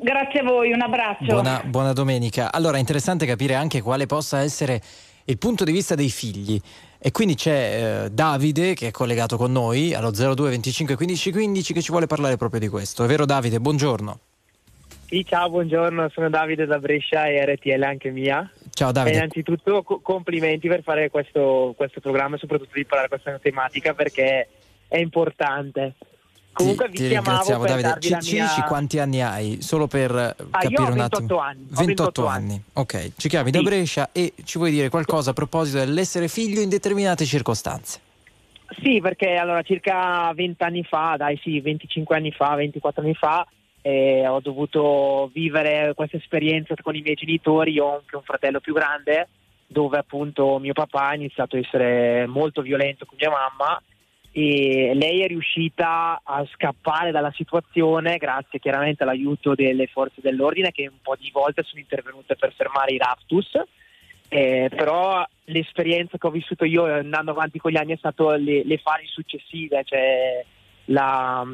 Grazie a voi, un abbraccio. Buona, buona domenica. Allora, è interessante capire anche quale possa essere il punto di vista dei figli. E quindi c'è eh, Davide che è collegato con noi allo 02 25 15 15 che ci vuole parlare proprio di questo. È vero Davide? Buongiorno. Sì, ciao, buongiorno, sono Davide da Brescia e RTL anche mia. Ciao Davide. E innanzitutto co- complimenti per fare questo, questo programma e soprattutto di parlare di questa tematica perché è importante. Comunque ti, vi chiamavo Davide. Ci, ci dici quanti anni hai? Solo per ah, capire un attimo. Anni. 28, 28 anni. anni. Ok, ci chiami sì. da Brescia e ci vuoi dire qualcosa a proposito dell'essere figlio in determinate circostanze? Sì, perché allora circa 20 anni fa, dai sì, 25 anni fa, 24 anni fa, eh, ho dovuto vivere questa esperienza con i miei genitori, io ho anche un fratello più grande, dove appunto mio papà ha iniziato a essere molto violento con mia mamma e lei è riuscita a scappare dalla situazione grazie chiaramente all'aiuto delle forze dell'ordine che un po' di volte sono intervenute per fermare i raptus. Eh, però l'esperienza che ho vissuto io andando avanti con gli anni è stato le, le fasi successive, cioè la,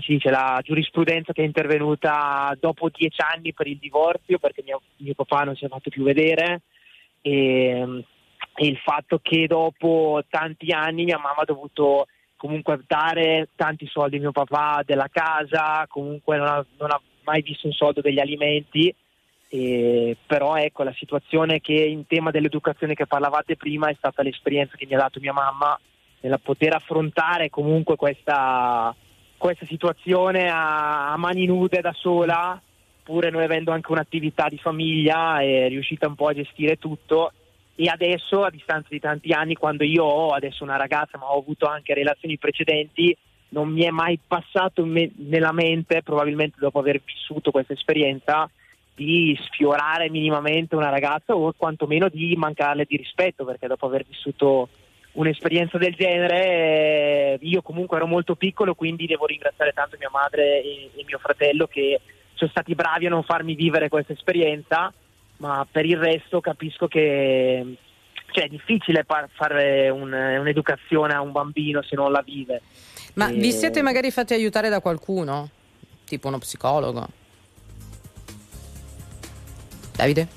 si dice, la giurisprudenza che è intervenuta dopo dieci anni per il divorzio perché mio, mio papà non si è fatto più vedere. E, e, il fatto che dopo tanti anni mia mamma ha dovuto comunque dare tanti soldi a mio papà della casa, comunque non ha, non ha mai visto un soldo degli alimenti. E, però ecco la situazione che in tema dell'educazione che parlavate prima è stata l'esperienza che mi ha dato mia mamma nella poter affrontare comunque questa, questa situazione a, a, mani nude da sola, pure noi avendo anche un'attività di famiglia è riuscita un po' a gestire tutto e adesso a distanza di tanti anni quando io ho adesso una ragazza ma ho avuto anche relazioni precedenti non mi è mai passato me- nella mente probabilmente dopo aver vissuto questa esperienza di sfiorare minimamente una ragazza o quantomeno di mancarle di rispetto perché dopo aver vissuto un'esperienza del genere. Eh, io comunque ero molto piccolo, quindi devo ringraziare tanto mia madre e, e mio fratello che sono stati bravi a non farmi vivere questa esperienza, ma per il resto capisco che cioè, è difficile par- fare un, un'educazione a un bambino se non la vive. Ma e... vi siete magari fatti aiutare da qualcuno? Tipo uno psicologo? Davide?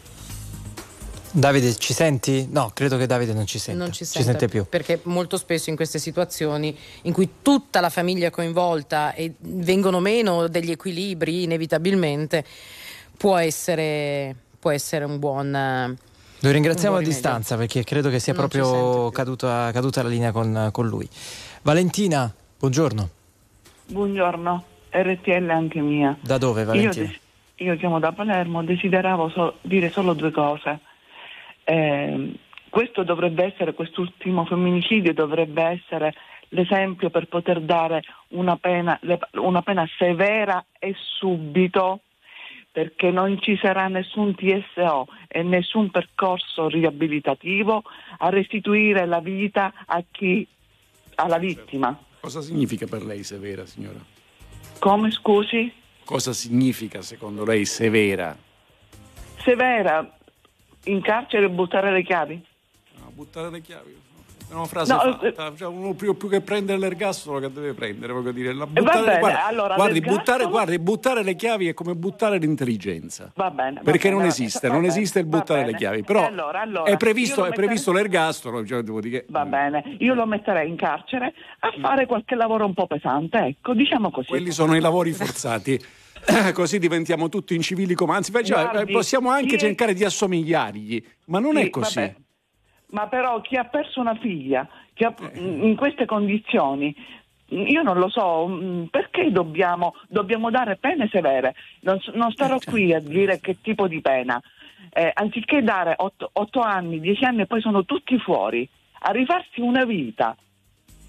Davide, ci senti? No, credo che Davide non ci senta. Non ci, ci sente più. Perché molto spesso in queste situazioni in cui tutta la famiglia è coinvolta e vengono meno degli equilibri inevitabilmente, può essere, può essere un buon... Lo ringraziamo a distanza perché credo che sia non proprio caduta, caduta, la linea con, con lui. Valentina, buongiorno. Buongiorno, RTL anche mia. Da dove Valentina? Io, io chiamo da Palermo, desideravo so, dire solo due cose. Eh, questo dovrebbe essere, quest'ultimo femminicidio dovrebbe essere l'esempio per poter dare una pena, una pena severa e subito perché non ci sarà nessun TSO e nessun percorso riabilitativo a restituire la vita a chi, alla vittima. Cosa significa per lei severa, signora? Come scusi? Cosa significa secondo lei severa? Severa, in carcere e buttare le chiavi? No, buttare le chiavi. È una frase no, fatta, eh, cioè uno più, più, che prendere l'ergastolo che deve prendere, voglio dire. La buttare, bene, guarda, allora, guardi, buttare, guardi, buttare, le chiavi è come buttare l'intelligenza. Va bene. Va perché bene, non esiste, non esiste il buttare le chiavi. Però allora, allora, è previsto, è previsto l'ergastolo. Cioè, che... Va bene, io lo metterei in carcere a fare qualche lavoro un po' pesante, ecco, diciamo così. Quelli sono i lavori forzati. così diventiamo tutti incivili come anzi cioè, Guardi, possiamo anche cercare di assomigliargli ma non sì, è così vabbè. Ma però chi ha perso una figlia ha, in queste condizioni io non lo so mm, perché dobbiamo, dobbiamo dare pene severe? Non, non starò eh, qui a certo. dire che tipo di pena. Eh, anziché dare 8 anni 10 anni e poi sono tutti fuori a rifarsi una vita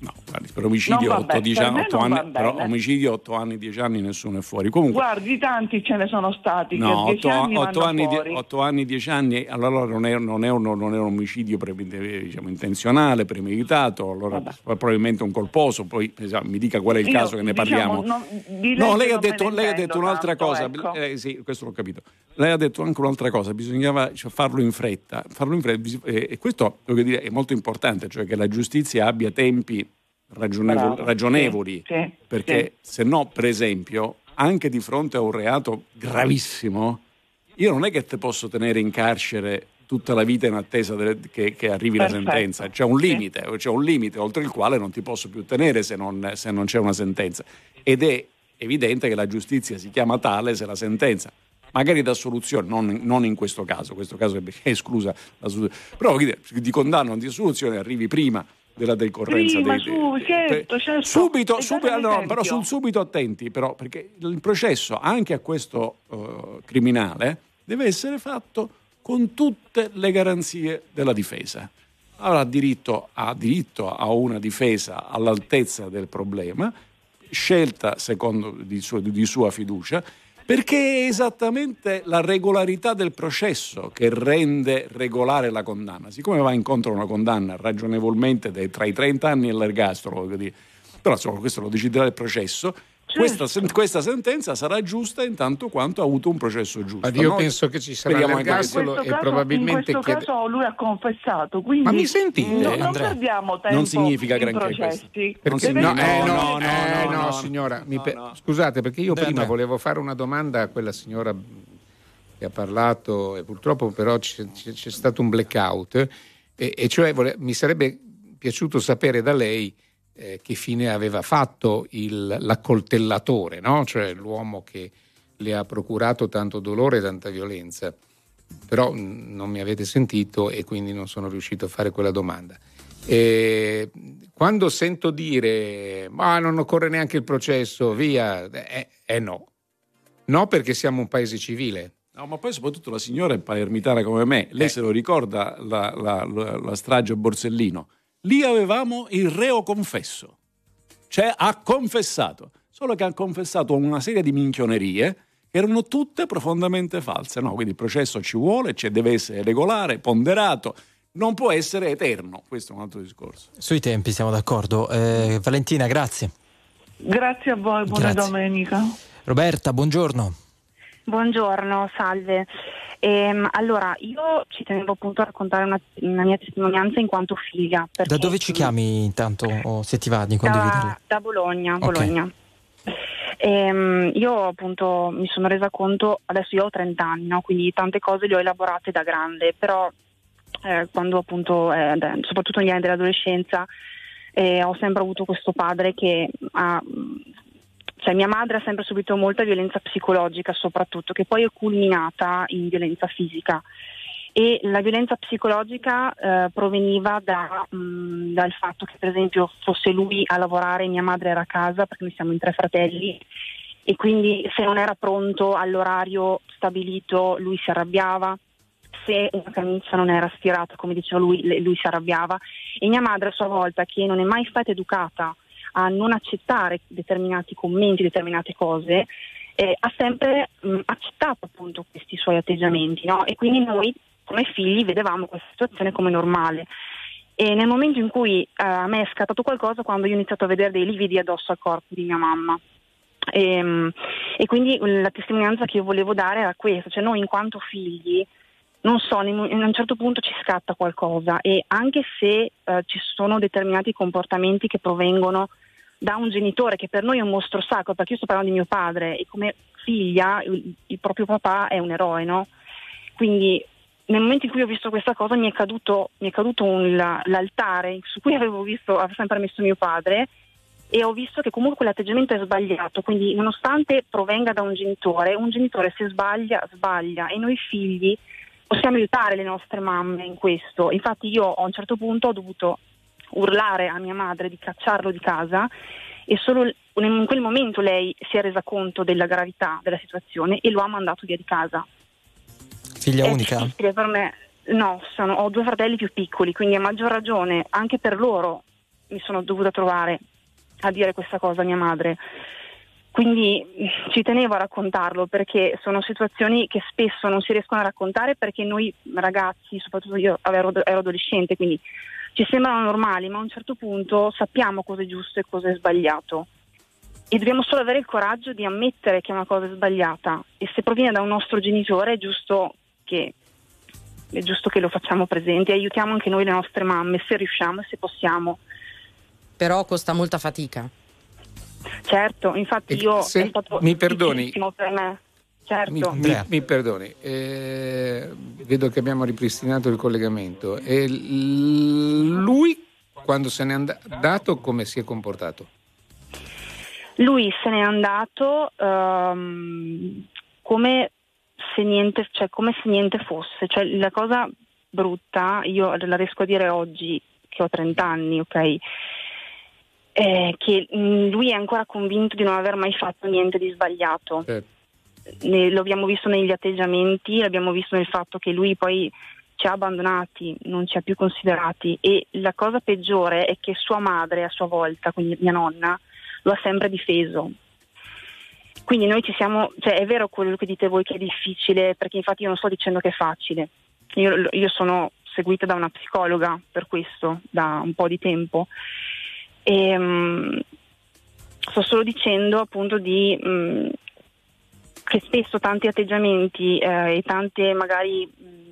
No, guardi, per omicidio 8, 10 anni, 8 anni, però omicidio 8 anni, 10 anni nessuno è fuori. Comunque, Guardi, tanti ce ne sono stati. No, 8 anni, 8 anni, 8 anni, 10 anni, allora non è, non è, un, non è un, omicidio diciamo, intenzionale, premeditato, allora Vabbè. probabilmente un colposo, poi esatto, mi dica qual è il Io, caso che ne diciamo, parliamo. Non, no, lei ha detto, lei ha detto un'altra tanto, cosa, ecco. eh, sì, questo l'ho capito. Lei ha detto anche un'altra cosa, bisognava cioè, farlo in fretta, farlo in fretta eh, e questo dire, è molto importante, cioè che la giustizia abbia tempi ragionevoli, ragionevoli sì, perché sì. se no, per esempio, anche di fronte a un reato gravissimo, io non è che te posso tenere in carcere tutta la vita in attesa delle, che, che, arrivi Perfetto. la sentenza. C'è un limite, sì. c'è un limite oltre il quale non ti posso più tenere se non, se non, c'è una sentenza. Ed è evidente che la giustizia si chiama tale se la sentenza. Magari da soluzione, non, non in questo caso, questo caso è esclusa la soluzione, però di condanna o di soluzione arrivi prima della decorrenza Prima, dei, su, dei, certo, certo. subito, subito no, però sul subito attenti però perché il processo anche a questo uh, criminale deve essere fatto con tutte le garanzie della difesa avrà diritto, ha diritto a una difesa all'altezza del problema scelta secondo di sua, di sua fiducia perché è esattamente la regolarità del processo che rende regolare la condanna. Siccome va incontro a una condanna ragionevolmente tra i 30 anni e l'ergastolo, però insomma, questo lo deciderà il processo, Certo. Questa, questa, sentenza sarà giusta in tanto quanto ha avuto un processo giusto. Ma io no? penso che ci sarà l'ergastolo e caso, probabilmente... In questo caso lui ha confessato, quindi Ma mi sentite? Non, non perdiamo tempo Non significa granché questo. Perché, no, eh, no, no, no, no, signora, pe- scusate perché io prima volevo fare una domanda a quella signora che ha parlato e purtroppo però c'è, c'è stato un blackout e, e cioè vole- mi sarebbe piaciuto sapere da lei eh, che fine aveva fatto il, l'accoltellatore, no? cioè l'uomo che le ha procurato tanto dolore e tanta violenza. Però mh, non mi avete sentito e quindi non sono riuscito a fare quella domanda. E quando sento dire ma non occorre neanche il processo, via, eh, eh no. No perché siamo un paese civile. No, ma poi soprattutto la signora è palermitana come me, lei eh. se lo ricorda la, la, la, la strage a Borsellino Lì avevamo il reo confesso, cioè ha confessato, solo che ha confessato una serie di minchionerie che erano tutte profondamente false. No, quindi il processo ci vuole, cioè deve essere regolare, ponderato, non può essere eterno. Questo è un altro discorso. Sui tempi siamo d'accordo. Eh, Valentina, grazie. Grazie a voi, buona grazie. domenica. Roberta, buongiorno. Buongiorno, salve. Ehm, allora, io ci tenevo appunto a raccontare una, una mia testimonianza in quanto figlia. Da dove ci chiami intanto, o se ti va di condividerla? Da, da Bologna, Bologna. Okay. Ehm, io appunto mi sono resa conto, adesso io ho 30 anni, no? quindi tante cose le ho elaborate da grande, però eh, quando appunto, eh, soprattutto negli anni dell'adolescenza, eh, ho sempre avuto questo padre che ha cioè mia madre ha sempre subito molta violenza psicologica soprattutto, che poi è culminata in violenza fisica. E la violenza psicologica eh, proveniva da, mh, mm, dal fatto che per esempio fosse lui a lavorare e mia madre era a casa, perché noi siamo in tre fratelli, e quindi se non era pronto all'orario stabilito lui si arrabbiava, se una camicia non era stirata come diceva lui, lui si arrabbiava e mia madre a sua volta che non è mai stata educata a non accettare determinati commenti, determinate cose, eh, ha sempre mh, accettato appunto questi suoi atteggiamenti no? e quindi noi come figli vedevamo questa situazione come normale. E nel momento in cui eh, a me è scattato qualcosa, quando io ho iniziato a vedere dei lividi addosso al corpo di mia mamma. E, ehm, e quindi la testimonianza che io volevo dare era questa, cioè noi in quanto figli non so, a un certo punto ci scatta qualcosa e anche se eh, ci sono determinati comportamenti che provengono da un genitore che per noi è un mostro sacro, perché io sto parlando di mio padre e come figlia il, il proprio papà è un eroe, no? Quindi nel momento in cui ho visto questa cosa mi è caduto, mi è caduto un, l'altare su cui avevo visto, avevo sempre messo mio padre e ho visto che comunque quell'atteggiamento è sbagliato, quindi nonostante provenga da un genitore, un genitore se sbaglia, sbaglia e noi figli possiamo aiutare le nostre mamme in questo. Infatti io a un certo punto ho dovuto urlare a mia madre di cacciarlo di casa e solo in quel momento lei si è resa conto della gravità della situazione e lo ha mandato via di casa. Figlia è unica? Per me, no, sono, ho due fratelli più piccoli, quindi a maggior ragione anche per loro mi sono dovuta trovare a dire questa cosa a mia madre. Quindi ci tenevo a raccontarlo perché sono situazioni che spesso non si riescono a raccontare perché noi ragazzi, soprattutto io ero, ero adolescente, quindi ci sembrano normali, ma a un certo punto sappiamo cosa è giusto e cosa è sbagliato. E dobbiamo solo avere il coraggio di ammettere che una cosa è sbagliata. E se proviene da un nostro genitore è giusto che, è giusto che lo facciamo presente e aiutiamo anche noi le nostre mamme, se riusciamo e se possiamo. Però costa molta fatica. Certo, infatti io se, è stato mi perdoni, per me. Certo. Mi, mi, mi perdoni, eh, vedo che abbiamo ripristinato il collegamento. E lui, quando se n'è andato, come si è comportato? Lui se n'è andato um, come, se niente, cioè, come se niente fosse. Cioè, la cosa brutta, io la riesco a dire oggi che ho 30 anni, ok? Eh, che lui è ancora convinto di non aver mai fatto niente di sbagliato. Certo ne, lo abbiamo visto negli atteggiamenti, l'abbiamo visto nel fatto che lui poi ci ha abbandonati, non ci ha più considerati e la cosa peggiore è che sua madre a sua volta, quindi mia nonna, lo ha sempre difeso. Quindi noi ci siamo, cioè è vero quello che dite voi che è difficile, perché infatti io non sto dicendo che è facile. Io, io sono seguita da una psicologa per questo, da un po' di tempo. E, um, sto solo dicendo appunto di mh, mm, che spesso tanti atteggiamenti eh, e tante magari mh,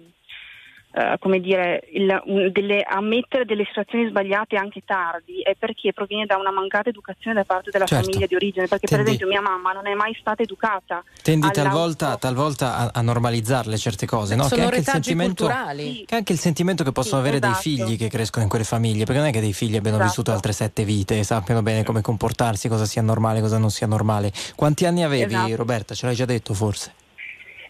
Uh, come dire, il, un, delle, ammettere delle situazioni sbagliate anche tardi è perché proviene da una mancata educazione da parte della certo. famiglia di origine. Perché, Tendi... per esempio, mia mamma non è mai stata educata. Tendi talvolta, talvolta a, a, normalizzarle certe cose, no? Sono che anche, culturali. che anche il sentimento che possono sì, avere esatto. dei figli che crescono in quelle famiglie, perché non è che dei figli abbiano esatto. vissuto altre sette vite e sappiano bene come comportarsi, cosa sia normale, cosa non sia normale. Quanti anni avevi, esatto. Roberta? Ce l'hai già detto forse?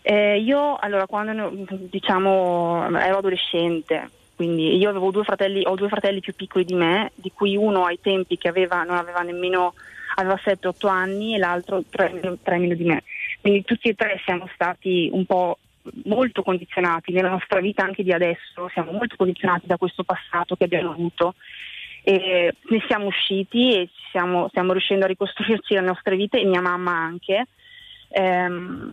Eh, io allora quando diciamo ero adolescente, quindi io avevo due fratelli, ho due fratelli più piccoli di me, di cui uno ai tempi che aveva, non aveva nemmeno aveva 7-8 anni e l'altro 3, 3 meno di me. Quindi tutti e tre siamo stati un po' molto condizionati nella nostra vita anche di adesso, siamo molto condizionati da questo passato che abbiamo avuto. E ne siamo usciti e stiamo, stiamo riuscendo a ricostruirci le nostre vite e mia mamma anche. Ehm,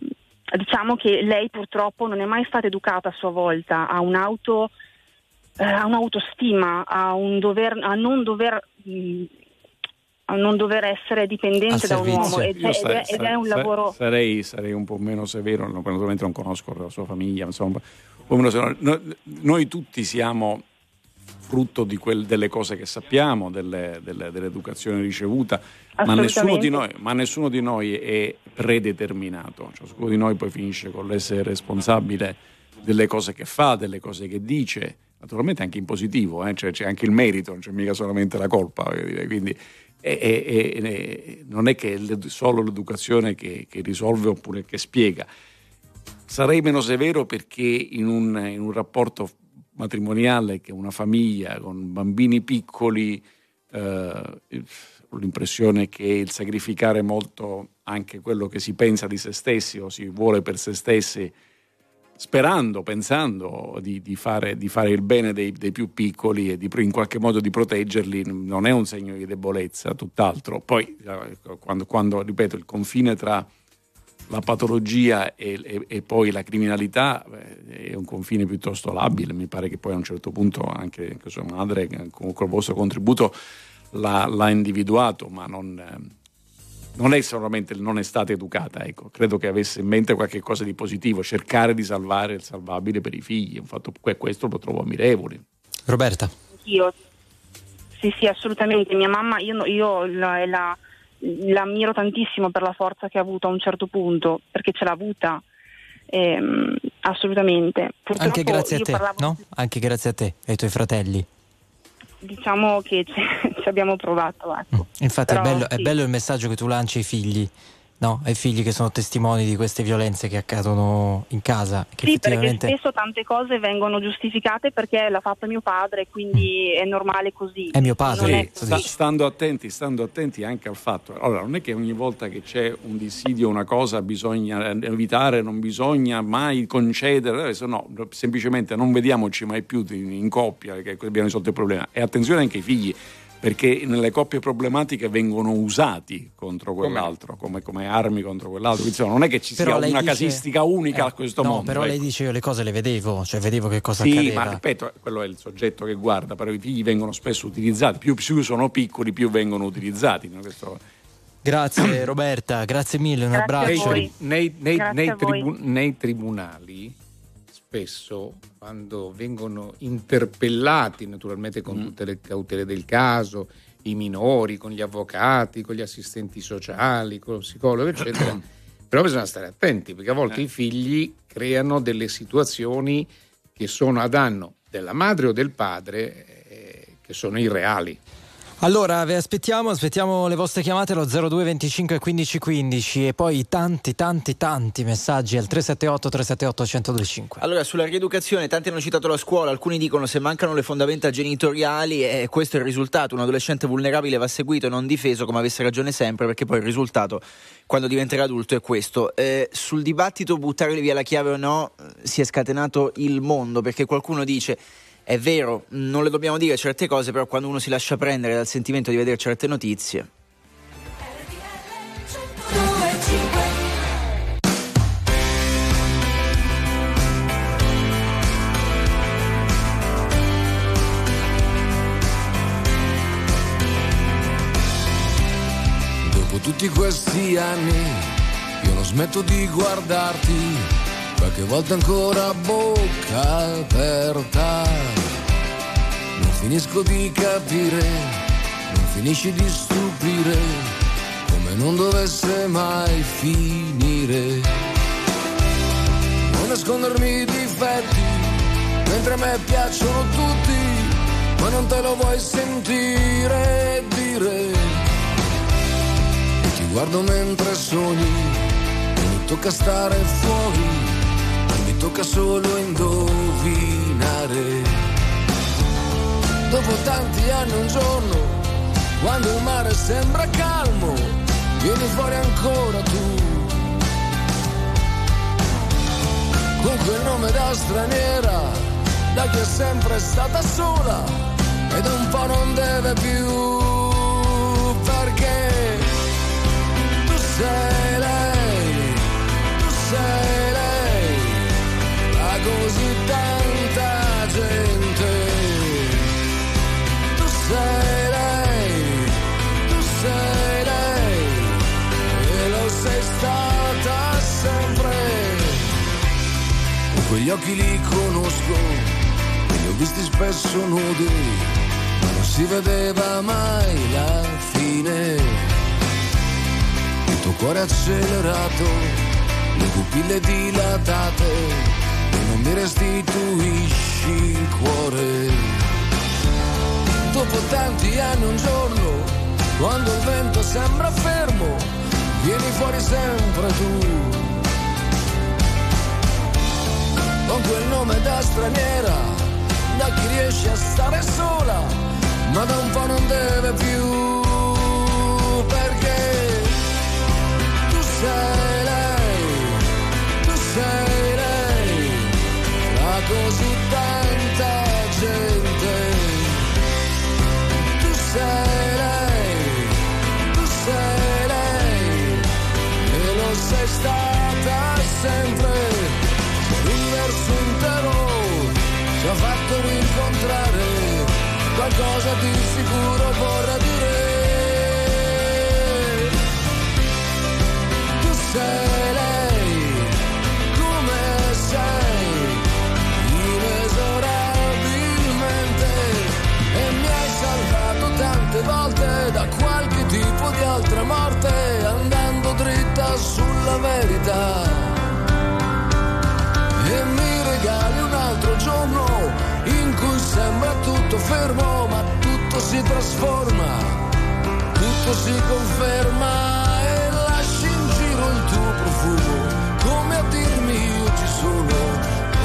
diciamo che lei purtroppo non è mai stata educata a sua volta a un'auto eh, a un'autostima, a, un dover, a non dover mh, a non dover essere dipendente da un uomo. ed, ed, sarei, ed, è un lavoro sarei, sarei, un po' meno severo naturalmente non conosco la sua famiglia insomma, noi tutti siamo frutto quel, delle cose che sappiamo, delle, delle, dell'educazione ricevuta, ma nessuno, noi, ma nessuno, di noi, è predeterminato, ciascuno di noi poi finisce con l'essere responsabile delle cose che fa, delle cose che dice, naturalmente anche in positivo, eh? cioè, c'è anche il merito, non c'è mica solamente la colpa, quindi è, è, è, non è che è solo l'educazione che, che risolve oppure che spiega. Sarei meno severo perché in un, in un rapporto matrimoniale che una famiglia con bambini piccoli, eh, ho l'impressione che il sacrificare molto anche quello che si pensa di se stessi o si vuole per se stessi, sperando, pensando di, di, fare, di fare, il bene dei, dei, più piccoli e di, in qualche modo di proteggerli, non è un segno di debolezza, tutt'altro. Poi, eh, quando, quando ripeto, il confine tra la patologia e, e, e, poi la criminalità è un confine piuttosto labile. Mi pare che poi a un certo punto anche, anche sua madre, con il vostro contributo, l'ha, l'ha individuato, ma non, non, è solamente non è stata educata. Ecco. Credo che avesse in mente qualcosa di positivo, cercare di salvare il salvabile per i figli. Un fatto, questo lo trovo ammirevole. Roberta. Io. Sì, sì, assolutamente. Mia mamma, io, io la, la l'ammiro tantissimo per la forza che ha avuto a un certo punto, perché ce l'ha avuta. Ehm, assolutamente. Purtroppo Anche grazie a te, parlavo... no? Anche grazie a te e ai tuoi fratelli. Diciamo che ci abbiamo provato. Ecco. Mm. Infatti Però, è, bello, sì. è bello il messaggio che tu lanci ai figli no, ai figli che sono testimoni di queste violenze che accadono in casa. Che sì, effettivamente... perché spesso tante cose vengono giustificate perché l'ha fatta mio padre, quindi mm. è normale così. È mio padre. Sì, sta, stando, attenti, stando attenti anche al fatto. Allora, non è che ogni volta che c'è un dissidio, una cosa, bisogna evitare, non bisogna mai concedere, adesso no, semplicemente non vediamoci mai più in, in coppia, che abbiamo risolto il problema. E attenzione anche ai figli perché nelle coppie problematiche vengono usati contro quell'altro, come, come armi contro quell'altro. Insomma, non è che ci però sia una dice, casistica unica eh, a questo no, mondo. Però ecco. lei dice io le cose le vedevo, cioè vedevo che cosa sì, accadeva. ma ripeto, quello è il soggetto che guarda, però i figli vengono spesso utilizzati, più, più sono piccoli più vengono utilizzati. No? Questo... Grazie Roberta, grazie mille, un grazie abbraccio. Nei, nei, nei, tribu- nei tribunali spesso quando vengono interpellati, naturalmente con mm. tutte le cautele del caso, i minori, con gli avvocati, con gli assistenti sociali, con lo psicologo, eccetera. Però bisogna stare attenti perché a volte eh. i figli creano delle situazioni che sono a danno della madre o del padre eh, che sono irreali. Allora, vi aspettiamo, aspettiamo le vostre chiamate allo 02 25 15 15 e poi tanti, tanti, tanti messaggi al 378 378 1025. Allora, sulla rieducazione, tanti hanno citato la scuola, alcuni dicono se mancano le fondamenta genitoriali e questo è il risultato, un adolescente vulnerabile va seguito e non difeso come avesse ragione sempre perché poi il risultato quando diventerà adulto è questo. Eh, sul dibattito buttare via la chiave o no si è scatenato il mondo perché qualcuno dice è vero, non le dobbiamo dire certe cose, però quando uno si lascia prendere dal sentimento di vedere certe notizie. Dopo tutti questi anni io non smetto di guardarti, qualche volta ancora a bocca aperta. Non finisco di capire, non finisci di stupire, come non dovesse mai finire. Non nascondermi i difetti, mentre a me piacciono tutti, ma non te lo vuoi sentire e dire guardo mentre sogni, non mi tocca stare fuori, tocca solo indovinare. Dopo tanti anni un giorno, quando il mare sembra calmo, vieni fuori ancora tu. Con quel nome da straniera, da chi è sempre stata sola, ed un po' non deve più, perché sei quegli occhi li conosco, li ho visti spesso nudi, ma non si vedeva mai la fine tuo cuore accelerato, le pupille dilatate e non mi restituisci il cuore. Dopo tanti anni un giorno, quando il vento sembra fermo, vieni fuori sempre tu. Con quel nome da straniera, da chi riesce a stare sola, ma da un po' non deve più sei qualcosa di sicuro vorrà dire. sei lei, come sei, inesorabilmente, e mi hai salvato tante volte da qualche tipo di altra morte, andando dritta sulla verità. Cui sembra tutto fermo, ma tutto si trasforma, tutto si conferma profumo, come a dirmi io ci sono,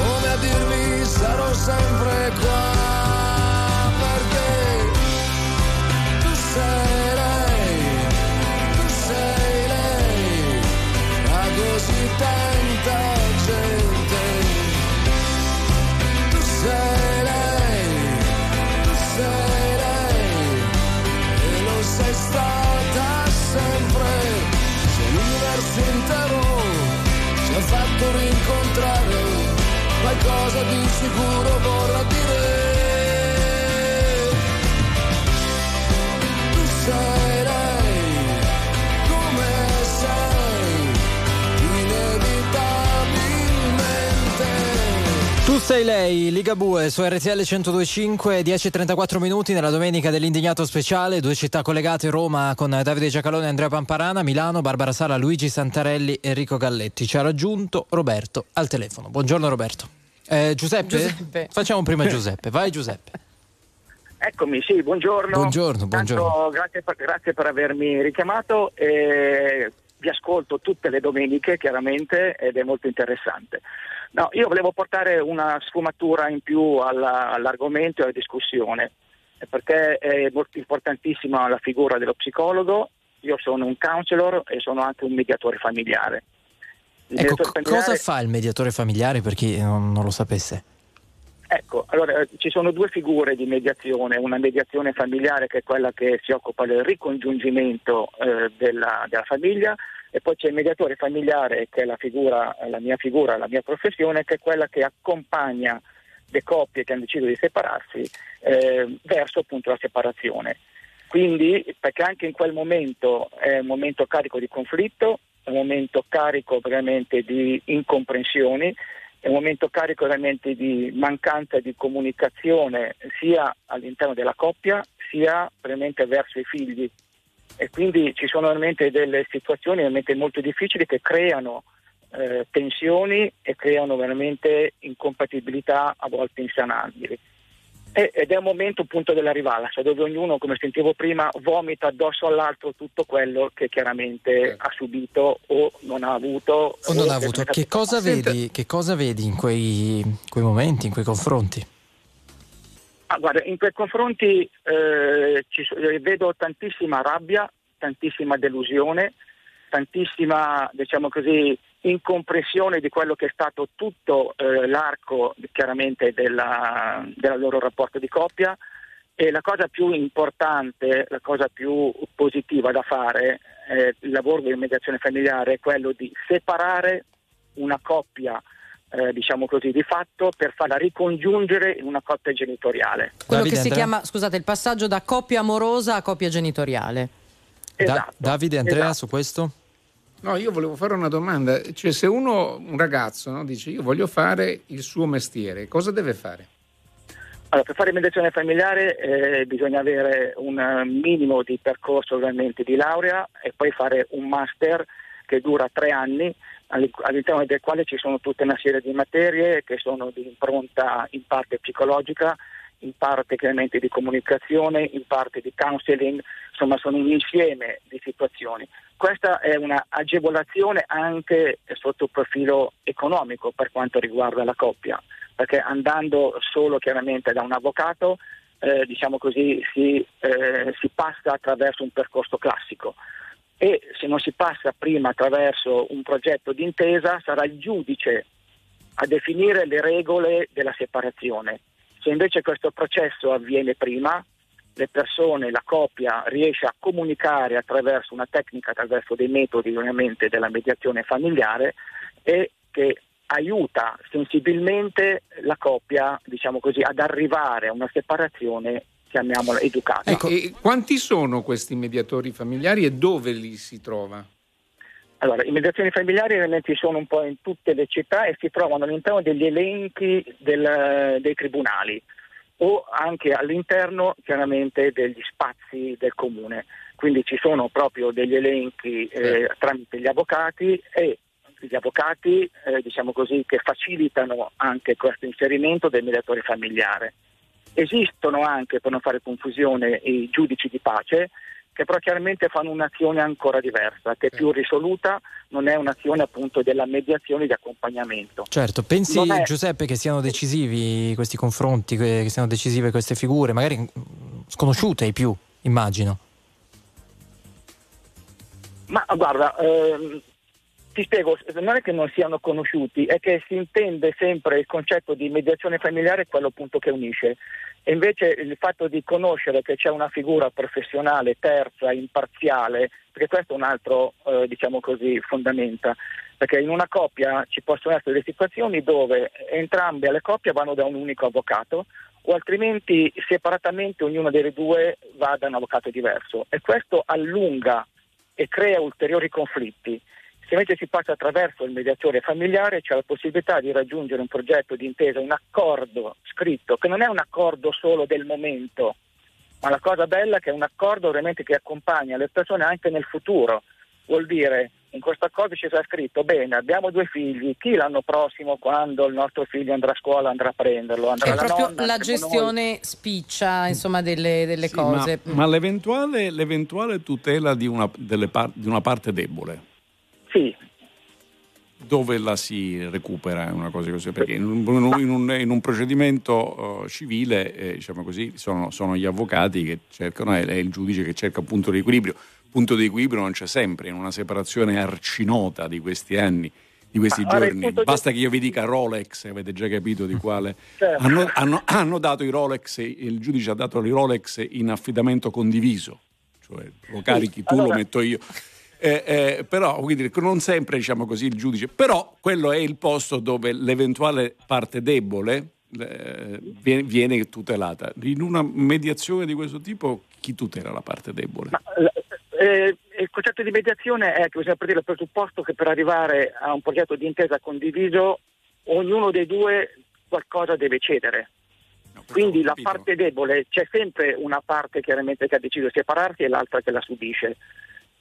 come a dirmi sarò sempre qua, qualcosa di sicuro vorrà dire. Tu lei, come sei, inevitabilmente. Tu sei lei, Ligabue su RTL 1025, 10.34 minuti nella domenica dell'indignato speciale, due città collegate, Roma con Davide Giacalone e Andrea Pamparana, Milano, Barbara Sala, Luigi Santarelli, Enrico Galletti. Ci ha raggiunto Roberto al telefono. Buongiorno Roberto. Eh, Giuseppe? Giuseppe. Facciamo prima Giuseppe, vai Giuseppe. Eccomi, sì, buongiorno. Buongiorno, buongiorno. Tanto, grazie, per, grazie per avermi richiamato. E vi ascolto tutte le domeniche, chiaramente, ed è molto interessante. No, io volevo portare una sfumatura in più alla, all'argomento e alla discussione, perché è molto importantissima la figura dello psicologo. Io sono un counselor e sono anche un mediatore familiare. Ecco, familiare- cosa fa il mediatore familiare per chi non, non lo sapesse? Ecco, allora eh, ci sono due figure di mediazione, una mediazione familiare che è quella che si occupa del ricongiungimento eh, della, della famiglia e poi c'è il mediatore familiare che è la, figura, la mia figura, la mia professione, che è quella che accompagna le coppie che hanno deciso di separarsi eh, verso appunto la separazione. quindi perché anche in quel momento è un momento carico di conflitto, è un momento carico veramente di incomprensioni, è un momento carico veramente di mancanza di comunicazione sia all'interno della coppia sia veramente verso i figli e quindi ci sono veramente delle situazioni veramente molto difficili che creano eh, tensioni e creano veramente incompatibilità a volte insanabili. Ed è un momento appunto della rivalsa dove ognuno, come sentivo prima, vomita addosso all'altro tutto quello che chiaramente ha subito o non ha avuto. O non ha avuto. Che cosa, vedi, che cosa vedi in quei, quei momenti, in quei confronti? Ah, guarda, in quei confronti eh, ci, eh, vedo tantissima rabbia, tantissima delusione, tantissima, diciamo così, incomprensione di quello che è stato tutto eh, l'arco chiaramente della, del loro rapporto di coppia e la cosa più importante, la cosa più positiva da fare, eh, il lavoro di mediazione familiare è quello di separare una coppia eh, diciamo così, di fatto per farla ricongiungere in una coppia genitoriale. Quello Davide che si Andrea? chiama, scusate, il passaggio da coppia amorosa a coppia genitoriale. Esatto, da- Davide Andrea esatto. su questo? No, io volevo fare una domanda, cioè se uno, un ragazzo, no, dice io voglio fare il suo mestiere, cosa deve fare? Allora, per fare mediazione familiare eh, bisogna avere un minimo di percorso ovviamente di laurea e poi fare un master che dura tre anni all'interno del quale ci sono tutta una serie di materie che sono di impronta in parte psicologica, in parte chiaramente di comunicazione, in parte di counseling, insomma sono un insieme di situazioni. Questa è un'agevolazione anche sotto il profilo economico per quanto riguarda la coppia, perché andando solo chiaramente da un avvocato, eh, diciamo così, si, eh, si passa attraverso un percorso classico e se non si passa prima attraverso un progetto d'intesa sarà il giudice a definire le regole della separazione. Se invece questo processo avviene prima, le persone, la coppia riesce a comunicare attraverso una tecnica, attraverso dei metodi ovviamente della mediazione familiare e che aiuta sensibilmente la coppia, diciamo così, ad arrivare a una separazione chiamiamola educata. Ecco, quanti sono questi mediatori familiari e dove li si trova? Allora, i mediazioni familiari realmente sono un po' in tutte le città e si trovano all'interno degli elenchi del, dei tribunali o anche all'interno chiaramente degli spazi del comune. Quindi ci sono proprio degli elenchi eh, tramite gli avvocati e gli avvocati eh, diciamo così, che facilitano anche questo inserimento del mediatore familiare. Esistono anche, per non fare confusione, i giudici di pace che però chiaramente fanno un'azione ancora diversa, che è più risoluta, non è un'azione appunto della mediazione di accompagnamento. Certo, pensi è... Giuseppe che siano decisivi questi confronti, che siano decisive queste figure, magari sconosciute ai più, immagino. Ma guarda, ehm, ti spiego, non è che non siano conosciuti, è che si intende sempre il concetto di mediazione familiare quello appunto che unisce. E invece il fatto di conoscere che c'è una figura professionale, terza, imparziale, perché questo è un altro, eh, diciamo così, fondamenta, perché in una coppia ci possono essere delle situazioni dove entrambe le coppie vanno da un unico avvocato o altrimenti separatamente ognuno delle due va da un avvocato diverso e questo allunga e crea ulteriori conflitti. Se invece si passa attraverso il mediatore familiare c'è la possibilità di raggiungere un progetto di intesa, un accordo scritto, che non è un accordo solo del momento, ma la cosa bella è che è un accordo veramente che accompagna le persone anche nel futuro. Vuol dire, in questo accordo ci sarà scritto, bene, abbiamo due figli, chi l'anno prossimo, quando il nostro figlio andrà a scuola, andrà a prenderlo? Andrà è proprio nonna, la gestione noi. spiccia, insomma, delle, delle sì, cose. Ma, ma l'eventuale, l'eventuale, tutela di una, par- di una parte debole sì. Dove la si recupera una cosa così? Perché in un, in un, in un procedimento uh, civile, eh, diciamo così, sono, sono, gli avvocati che cercano, è, è il giudice che cerca un punto di equilibrio. Punto di equilibrio non c'è sempre, in una separazione arcinota di questi anni di questi ah, giorni. Basta che io vi dica Rolex, avete già capito di quale. Certo. Hanno, hanno, hanno, dato i Rolex, il giudice ha dato i Rolex in affidamento condiviso, cioè lo carichi tu, allora, lo metto io. Eh, eh, però quindi, non sempre diciamo così il giudice, però quello è il posto dove l'eventuale parte debole eh, viene, viene, tutelata. In una mediazione di questo tipo chi tutela la parte debole? Ma, eh, il concetto di mediazione è che bisogna partire dal presupposto che per arrivare a un progetto di intesa condiviso ognuno dei due qualcosa deve cedere. No, Quindi la parte debole, c'è sempre una parte chiaramente che ha deciso di separarsi e l'altra che la subisce.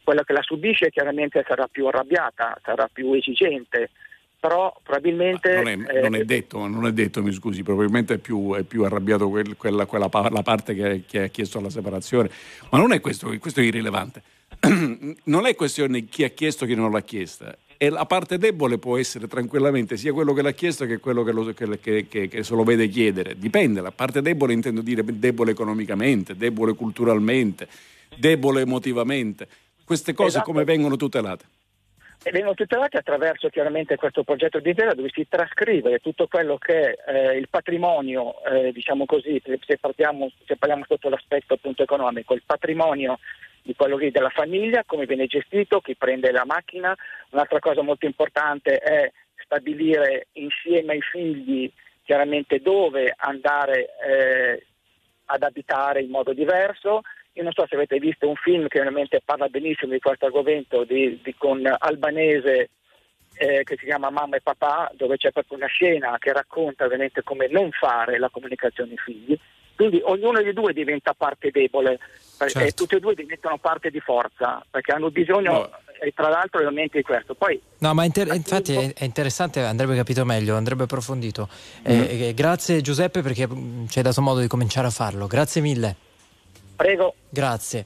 Quella che la subisce chiaramente sarà più arrabbiata, sarà più esigente, però probabilmente... Non è, non, è eh, detto, non è, detto, mi scusi, probabilmente è più, è più arrabbiato quel, quella, quella, la parte che, che, ha chiesto la separazione, ma non è questo, questo è irrilevante. non è questione di chi ha chiesto e chi non l'ha chiesta, e la parte debole può essere tranquillamente sia quello che l'ha chiesto che quello che, lo, che, che, che, se lo vede chiedere. Dipende, la parte debole intendo dire debole economicamente, debole culturalmente, debole emotivamente. Queste cose esatto. come vengono tutelate? e vengono tutelati attraverso chiaramente questo progetto di intesa dove si trascrive tutto quello che è eh, il patrimonio, eh, diciamo così, se, partiamo, se, parliamo sotto l'aspetto appunto economico, il patrimonio di quello lì della famiglia, come viene gestito, chi prende la macchina. Un'altra cosa molto importante è stabilire insieme ai figli chiaramente dove andare eh, ad abitare in modo diverso io non so se avete visto un film che ovviamente parla benissimo di questo argomento di, di, con Albanese eh, che si chiama Mamma e Papà, dove c'è proprio una scena che racconta ovviamente come non fare la comunicazione ai figli. Quindi ognuno dei due diventa parte debole certo. e tutti e due diventano parte di forza perché hanno bisogno no. e tra l'altro ovviamente di questo. Poi, no, ma inter- infatti è, è, interessante, andrebbe capito meglio, andrebbe approfondito. Mm-hmm. Eh, eh, grazie Giuseppe perché mm, ci hai dato modo di cominciare a farlo. Grazie mille. Prego. Grazie.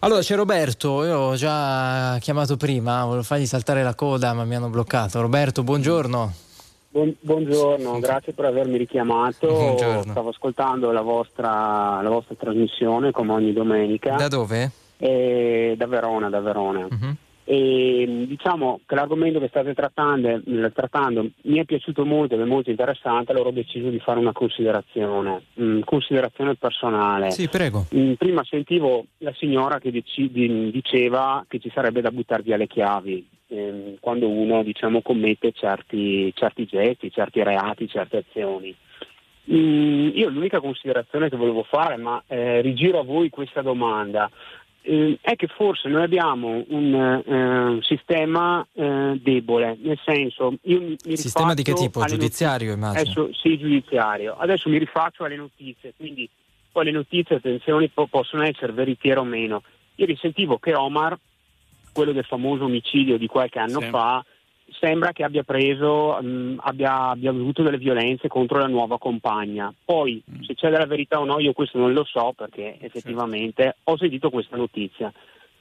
Allora c'è Roberto, io ho già chiamato prima, volevo fargli saltare la coda ma mi hanno bloccato. Roberto, buongiorno. Buon, buongiorno, grazie per avermi richiamato. Buongiorno. Stavo ascoltando la vostra, la vostra, trasmissione come ogni domenica. Da dove? Eh, da Verona, da Verona. Uh-huh e diciamo che l'argomento che state trattando, trattando, mi è piaciuto molto ed è molto interessante, allora ho deciso di fare una considerazione, mh, considerazione personale. Sì, prego. Mh, prima sentivo la signora che dici, di, diceva che ci sarebbe da buttare via le chiavi ehm, quando uno diciamo, commette certi, certi gesti, certi reati, certe azioni. Mm, io l'unica considerazione che volevo fare, ma eh, rigiro a voi questa domanda, eh, è che forse noi abbiamo un eh, sistema eh, debole, nel senso io mi, mi Sistema di che tipo? Giudiziario immagino? Adesso, sì, giudiziario. Adesso mi rifaccio alle notizie, quindi poi le notizie, attenzione, po- possono essere veritiere o meno. Ieri sentivo che Omar, quello del famoso omicidio di qualche anno sì. fa, sembra che abbia preso, mh, abbia, abbia, avuto delle violenze contro la nuova compagna. Poi, mm. se c'è della verità o no, io questo non lo so perché effettivamente certo. ho sentito questa notizia.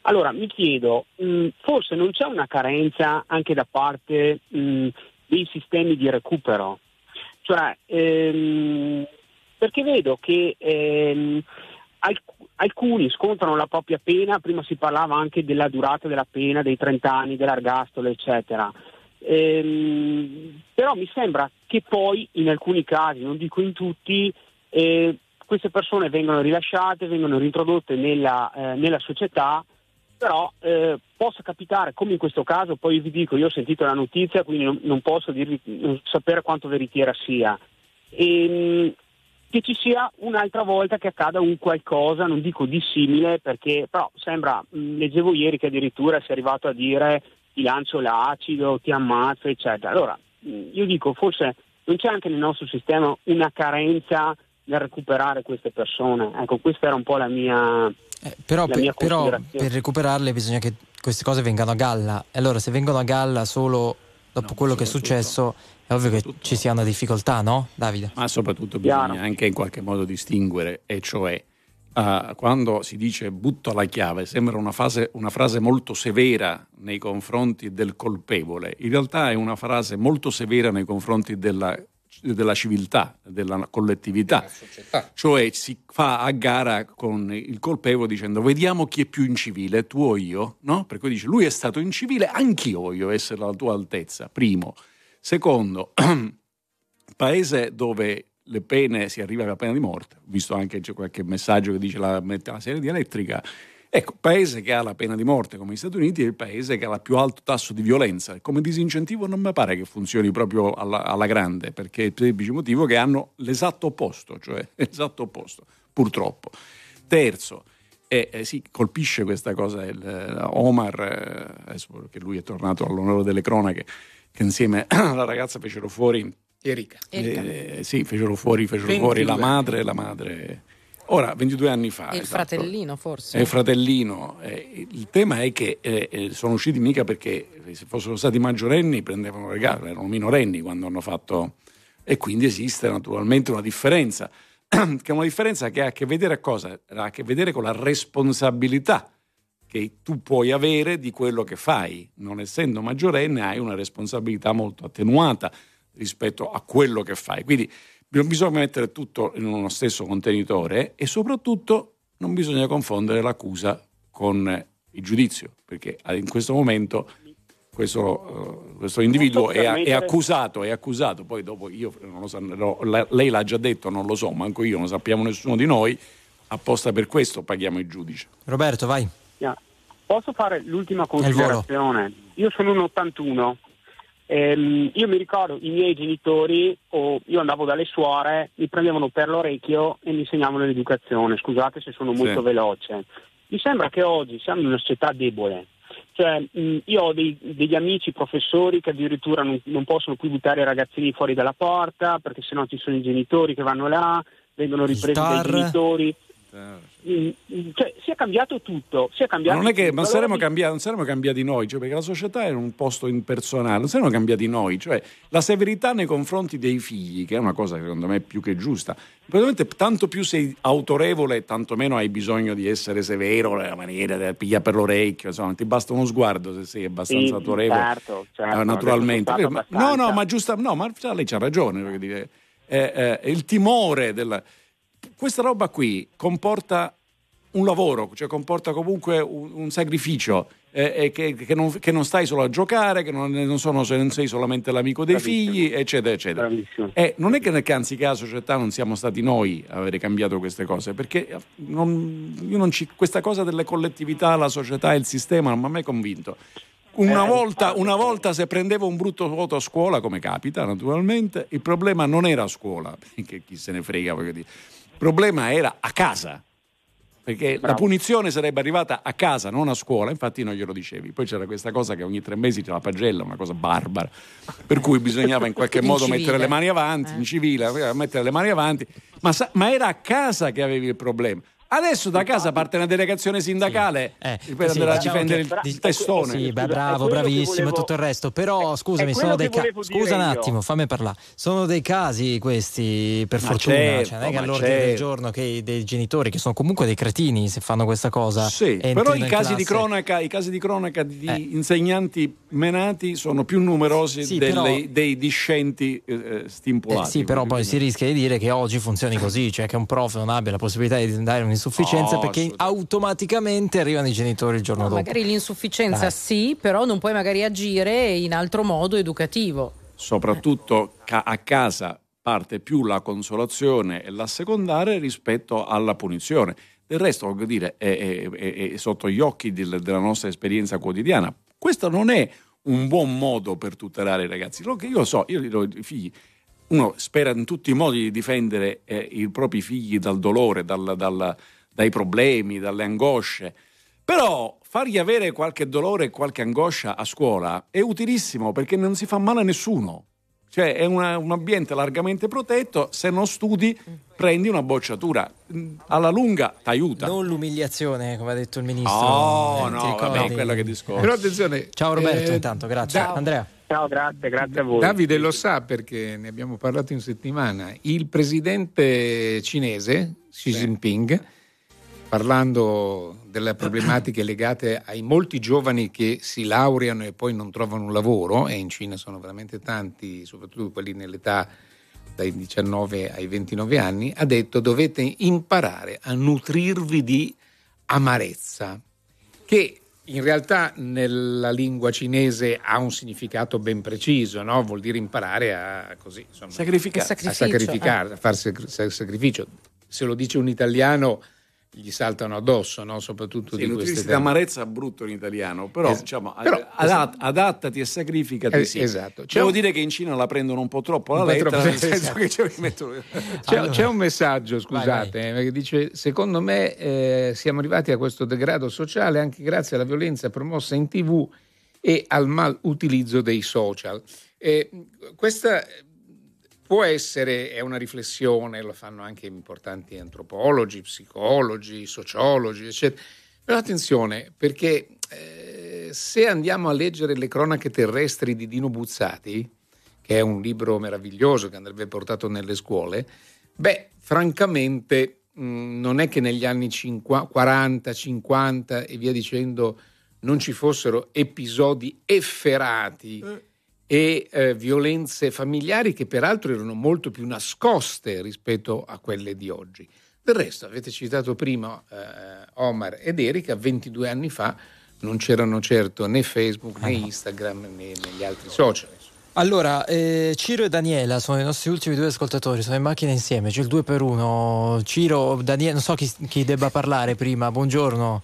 Allora, mi chiedo, mh, forse non c'è una carenza anche da parte mh, dei sistemi di recupero? Cioè, ehm, perché vedo che ehm, alc- alcuni scontano la propria pena, prima si parlava anche della durata della pena, dei 30 anni, dell'argastolo, eccetera. Ehm, però mi sembra che poi in alcuni casi, non dico in tutti, eh, queste persone vengono rilasciate, vengono rintrodotte nella, eh, nella società, però eh, possa capitare, come in questo caso, poi vi dico, io ho sentito la notizia, quindi non, non posso dirvi, non sapere quanto veritiera sia. E, ehm, che ci sia un'altra volta che accada un qualcosa, non dico di simile, perché però sembra, mh, leggevo ieri che addirittura si è arrivato a dire ti lancio l'acido, ti ammazzo, eccetera. Allora, io dico, forse non c'è anche nel nostro sistema una carenza nel recuperare queste persone. Ecco, questa era un po' la mia. Eh, però, la mia per, però per recuperarle bisogna che queste cose vengano a galla. E allora, se vengono a galla solo dopo no, quello che è successo, è ovvio che ci sia una difficoltà, no, Davide? Ma soprattutto bisogna Chiaro. anche in qualche modo distinguere, e cioè Uh, quando si dice butto la chiave, sembra una, fase, una, frase molto severa nei confronti del colpevole, in realtà è una frase molto severa nei confronti della, della civiltà, della collettività, cioè si fa a gara con il colpevole dicendo vediamo chi è più incivile, tu o io, no? Per cui dice lui è stato incivile, anch'io voglio essere alla tua altezza, primo. Secondo, paese dove le pene si arriva alla pena di morte, visto anche c'è qualche messaggio che dice la, la serie di elettrica, Ecco, paese che ha la pena di morte come gli Stati Uniti è il paese che ha il più alto tasso di violenza. Come disincentivo non mi pare che funzioni proprio alla, alla grande, perché è il semplice motivo che hanno l'esatto opposto, cioè l'esatto opposto, purtroppo. Terzo, e eh, sì, colpisce questa cosa il, eh, Omar, eh, che lui è tornato all'onore delle cronache, che insieme alla ragazza fecero fuori Erika. eh, sì, fecero fuori, fecero 22 fuori la madre e la madre. Ora, 22 anni fa. E il esatto. fratellino forse. Il fratellino. Eh, il tema è che eh, eh, sono usciti mica perché se fossero stati maggiorenni prendevano regalo, erano minorenni quando hanno fatto. E quindi esiste naturalmente una differenza, che è una differenza che ha a che vedere a cosa? Ha a che vedere con la responsabilità che tu puoi avere di quello che fai. Non essendo maggiorenne hai una responsabilità molto attenuata rispetto a quello che fai. Quindi non bisogna mettere tutto in uno stesso contenitore e soprattutto non bisogna confondere l'accusa con il giudizio, perché in questo momento questo, eh, questo individuo è, è accusato, è accusato, poi dopo io non lo so, no, la- lei l'ha già detto, non lo so, manco io, non sappiamo nessuno di noi, apposta per questo paghiamo il giudice. Roberto, vai. Yeah. Posso fare l'ultima considerazione? Io sono un 81. Ehm, io mi ricordo i miei genitori, o io andavo dalle suore, mi prendevano per l'orecchio e mi insegnavano l'educazione. Scusate se sono molto Sì. veloce. Mi sembra che oggi siamo in una società debole. Cioè, mh, io ho dei- degli amici professori che addirittura non, non possono più buttare i ragazzini fuori dalla porta perché sennò ci sono i genitori che vanno là, vengono ripresi dai TAR. genitori. Mm, Cioè, si è cambiato tutto. Si è Ma cambiato non è che tutto. Allora saremmo, cambiati, non saremmo cambiati noi, cioè, perché la società è un posto impersonale, non saremmo cambiati noi, cioè la severità nei confronti dei figli, che è una cosa secondo me più che giusta. Probabilmente tanto più sei autorevole, tanto meno hai bisogno di essere severo nella maniera di pigliare per l'orecchio, insomma, ti basta uno sguardo se sei abbastanza Sì, autorevole. certo, certo, eh, naturalmente. adesso sono Ma- no, no, ma giusta, no, ma lei c'ha ragione, dire. Eh, eh, il timore della questa roba qui comporta un lavoro, cioè comporta comunque un, un sacrificio eh, eh, che, che non, che non stai solo a giocare, che non, non sono- non sei solamente l'amico dei Bravissimo. figli, eccetera, eccetera. Bravissimo. Eh, non è che, che anziché la società non siamo stati noi a avere cambiato queste cose, perché eh, non- io non ci- questa cosa delle collettività, la società e il sistema non mi ha mai convinto. Una, Eh, volta, una volta se prendevo un brutto voto a scuola, come capita naturalmente, il problema non era a scuola, perché chi se ne frega, voglio dire. Il problema era a casa. Perché la Bravo. punizione sarebbe arrivata a casa, non a scuola, infatti non glielo dicevi. Poi c'era questa cosa che ogni tre mesi c'era la pagella, una cosa barbara, per cui bisognava in qualche In modo civile. mettere le mani avanti, Eh. in civile, eh, mettere le mani avanti, ma, sa- ma era a casa che avevi il problema. Adesso da casa parte una delegazione sindacale Eh, per sì, andare a difendere che- il di- testone. Sì, beh, bravo, bravissimo e volevo- tutto il resto. Però è- scusami, è sono dei casi. Scusa un io. attimo, fammi parlare. Sono dei casi questi, per Ma fortuna. certo, cioè, non è che all'ordine del certo. giorno che dei genitori, che sono comunque dei cretini se fanno questa cosa. Sì, però i casi, cronaca, i casi di cronaca di Eh. insegnanti menati sono più numerosi Sì, delle- però- dei discenti eh, eh, Eh, stimpolati. sì, però poi si rischia di dire che oggi funzioni così, cioè che un prof non abbia la possibilità di dare un'insufficienza No, perché assolutamente. automaticamente arrivano i genitori il giorno No, dopo. magari l'insufficienza Dai. sì, però non puoi magari agire in altro modo educativo. soprattutto ca- a casa parte più la consolazione e l'assecondare rispetto alla punizione. Del resto, voglio dire, è, è- è- è sotto gli occhi del- della nostra esperienza quotidiana. Questo non è un buon modo per tutelare i ragazzi. Lo che io so, io i figli. Uno spera in tutti i modi di difendere eh, i propri figli dal dolore, dal- dal- dai problemi, dalle angosce. Però fargli avere qualche dolore e qualche angoscia a scuola è utilissimo perché non si fa male a nessuno. Cioè è una- un ambiente largamente protetto, se non studi prendi una bocciatura. Alla lunga ti aiuta. Non l'umiliazione, come ha detto il ministro. Oh, Eh, no, ricordi? vabbè, quello che discorso. Però attenzione. Ciao Roberto, eh, intanto, grazie. da- Andrea. Ciao, grazie, grazie a voi. Davide lo sa perché ne abbiamo parlato in settimana. Il presidente cinese Xi Jinping, parlando delle problematiche legate ai molti giovani che si laureano e poi non trovano un lavoro, e in Cina sono veramente tanti, soprattutto quelli nell'età dai 19 ai 29 anni, ha detto dovete imparare a nutrirvi di amarezza, che in realtà nella lingua cinese ha un significato ben preciso, no? vuol dire imparare a così, insomma, Sacrificare. a sacrificare, a fare sac- sac- sacrificio. Se lo dice un italiano gli saltano addosso, no? soprattutto Sì, di queste d'amarezza brutto in italiano, però, Es- diciamo, però- adat- adattati e sacrificati. Eh, sì. esatto. C'è Devo un- dire che in Cina la prendono un po' troppo la lettera, troppo, nel senso esatto. che ci mettono... C'è, c'è un messaggio, scusate, eh, che dice: Secondo me eh, siamo arrivati a questo degrado sociale anche grazie alla violenza promossa in tv e al mal utilizzo dei social. Eh, questa può essere è una riflessione, lo fanno anche importanti antropologi, psicologi, sociologi, eccetera. Però attenzione, perché eh, se andiamo a leggere le cronache terrestri di Dino Buzzati, che è un libro meraviglioso che andrebbe portato nelle scuole, beh, francamente mh, non è che negli anni 50, 40, 50 e via dicendo non ci fossero episodi efferati e eh, violenze familiari che peraltro erano molto più nascoste rispetto a quelle di oggi. Del resto, avete citato prima eh, Omar ed Erika, 22 anni fa non c'erano certo né Facebook né Instagram né, né gli altri social. Allora, eh, Ciro e Daniela sono i nostri ultimi due ascoltatori, sono in macchina insieme, c'è il 2 per 1 Ciro, Daniela, non so chi, chi debba parlare prima, buongiorno.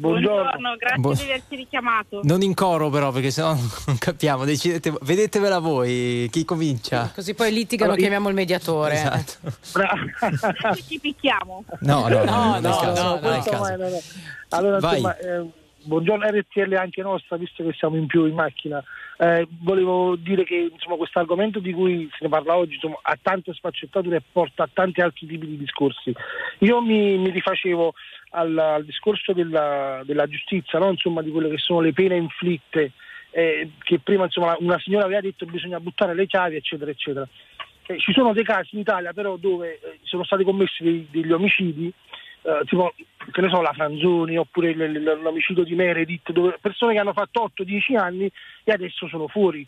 Buongiorno, grazie Buon- di averci richiamato. Non in coro però, perché sennò non capiamo, decidete, vedetevela voi, chi comincia? Così poi litigano, Allora, chiamiamo il mediatore. Esatto. Adesso ci picchiamo. No, no, no, No, no, no. Allora, Vai. insomma, eh, buongiorno RTL anche nostra, visto che siamo in più in macchina. Eh, volevo dire che insomma, questo argomento di cui se ne parla oggi insomma, ha tante sfaccettature e porta a tanti altri tipi di discorsi. Io mi, mi rifacevo al, al discorso della, della giustizia, no? insomma, di quelle che sono le pene inflitte, eh, che prima insomma, una signora aveva detto che bisogna buttare le chiavi, eccetera, eccetera. Eh, ci sono dei casi in Italia però dove eh, sono stati commessi dei- degli omicidi, eh, tipo che ne so, la Franzoni oppure l- l- l'omicidio di Meredith, dove persone che hanno fatto 8-10 anni e adesso sono fuori.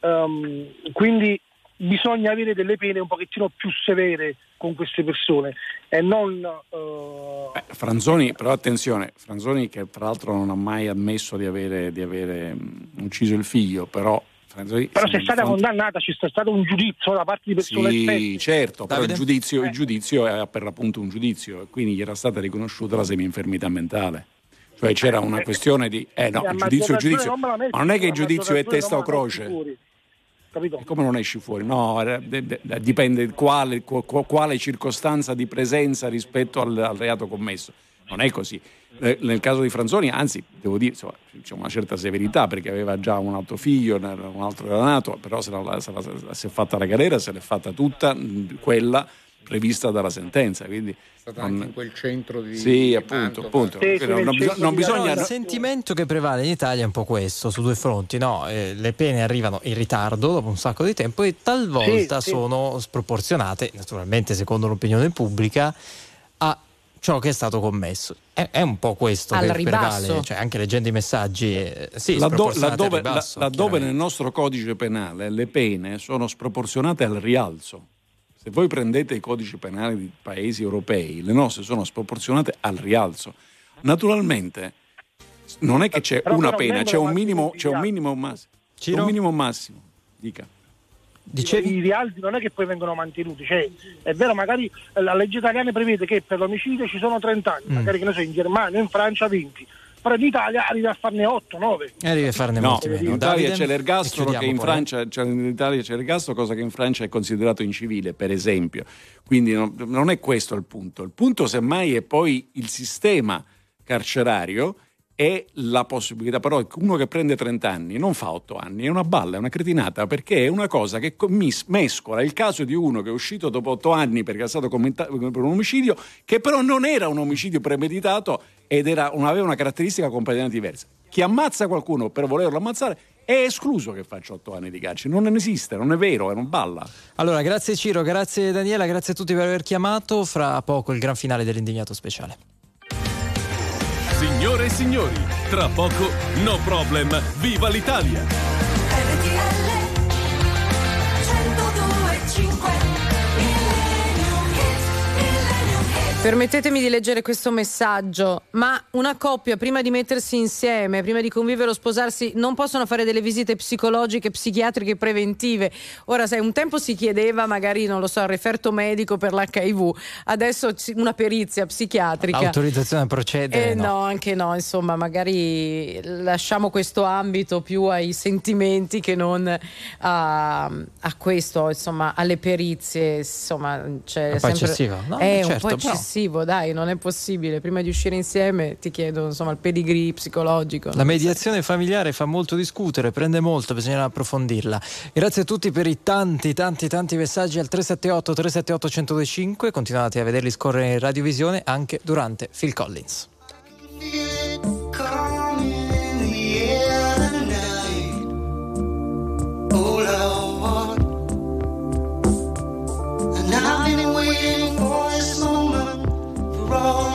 Ehm, quindi bisogna avere delle pene un pochettino più severe con queste persone e non eh, Franzoni, però attenzione, Franzoni che tra l'altro non ha mai ammesso di avere, di avere mh, ucciso il figlio, però Franzoni... però se è stata fronte- condannata c'è stato un giudizio da parte di persone Sì, esperte. certo, però il Davide? giudizio, il giudizio è per l'appunto un giudizio e quindi gli era stata riconosciuta la semi-infermità mentale. Cioè c'era una questione di... Eh no, il giudizio il giudizio. Ma non è che il giudizio è testa o croce. Capito? Come non esci fuori? No, dipende quale, qu- qu- quale circostanza di presenza rispetto al, al reato commesso. Non è così. Eh, Nel caso di Franzoni, anzi, devo dire, insomma, c'è una certa severità perché aveva già un altro figlio, un altro era nato, però se, la- se la- si è fatta la galera, se l'è fatta tutta quella prevista dalla sentenza. Quindi, È stato non- anche in quel centro di Sì, di appunto, appunto. Quindi non, non non bisogna... il sentimento che prevale in Italia è un po' questo, su due fronti, no? Eh, le pene arrivano in ritardo dopo un sacco di tempo e talvolta Sì, sì. sono sproporzionate, naturalmente secondo l'opinione pubblica, a ciò che è stato commesso. È, è un po' questo Al che ribasso. prevale, cioè anche leggendo i messaggi, eh, sì, Laddo- laddove, ribasso, la- laddove nel nostro codice penale le pene sono sproporzionate al rialzo. Se voi prendete i codici penali di paesi europei, le nostre sono sproporzionate al rialzo. Naturalmente non è che c'è Però una pena, c'è un minimo, c'è un minimo massimo. C'è un minimo massimo. Dica. I rialzi non è che poi vengono mantenuti, cioè, è vero, magari la legge italiana prevede che per l'omicidio ci sono 30 anni, Mm. magari che ne so, in Germania, in Francia 20, però in Italia arriva a farne 8, 9. E arrivi a farne No, molti in meno. Italia Davide? c'è l'ergastolo che in eh. Francia, cioè in Italia c'è l'ergastolo, cosa che in Francia è considerato incivile, per esempio. Quindi non, non è questo il punto. Il punto semmai è poi il sistema carcerario e la possibilità, però uno che prende 30 anni non fa 8 anni, è una balla, è una cretinata, perché è una cosa che commis- mescola il caso di uno che è uscito dopo 8 anni perché è stato commentato per un omicidio, che però non era un omicidio premeditato ed era, un- aveva una caratteristica completamente diversa. Chi ammazza qualcuno per volerlo ammazzare è escluso che faccia 8 anni di carcere, non esiste, non è vero, è una balla. Allora, grazie Ciro, grazie Daniela, grazie a tutti per aver chiamato. Fra poco il gran finale dell'indignato speciale. Signore e signori, tra poco No Problem, viva l'Italia! RTL 102.5 Permettetemi di leggere questo messaggio, ma una coppia prima di mettersi insieme, prima di convivere o sposarsi, non possono fare delle visite psicologiche, psichiatriche preventive. Ora, sai, un tempo si chiedeva magari, non lo so, il referto medico per l'HIV, adesso una perizia psichiatrica. L'autorizzazione a procedere. Eh, no. no. anche no, insomma, magari lasciamo questo ambito più ai sentimenti che non a, a questo, insomma, alle perizie, insomma, c'è Un po' sempre... eccessivo, no? È un Certo, po' però- eccessivo, dai, non è possibile. Prima di uscire insieme ti chiedo, insomma, il pedigree psicologico. La mediazione familiare fa molto discutere, prende molto, bisogna approfondirla. Grazie a tutti per i tanti, tanti, tanti messaggi al 378 378 1025. Continuate a vederli scorrere in radiovisione anche durante Phil Collins. And for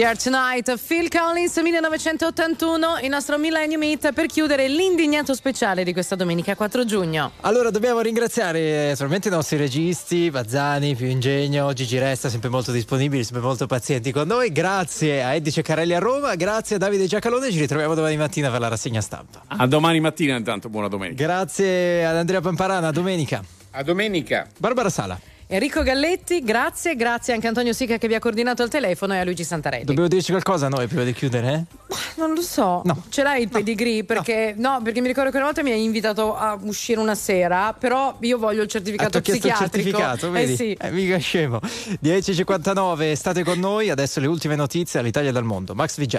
Air Tonight, Phil Collins 1981, il nostro Millennium Hit per chiudere l'indignato speciale di questa domenica 4 giugno. Allora dobbiamo ringraziare eh, naturalmente i nostri registi, Bazzani, Più Ingegno, Gigi Resta, sempre molto disponibili, sempre molto pazienti con noi. Grazie a Eddie Ceccarelli a Roma, grazie a Davide Giacalone, ci ritroviamo domani mattina per la rassegna stampa. A domani mattina intanto, buona domenica. Grazie ad Andrea Pamparana, a domenica. A domenica. Barbara Sala. Enrico Galletti, grazie, grazie anche a Antonio Sica che vi ha coordinato al telefono e a Luigi Santarelli. Dobbiamo dirci qualcosa noi prima di chiudere? eh? Non lo so, ce l'hai il pedigree? Perché no. perché mi ricordo che una volta mi hai invitato a uscire una sera, però io voglio il Ah, certificato ti ho chiesto il psichiatrico. certificato, vedi? Eh sì. Eh, mica scemo. 10.59, state con noi, adesso le ultime notizie all'Italia dal mondo. Max Vigenti.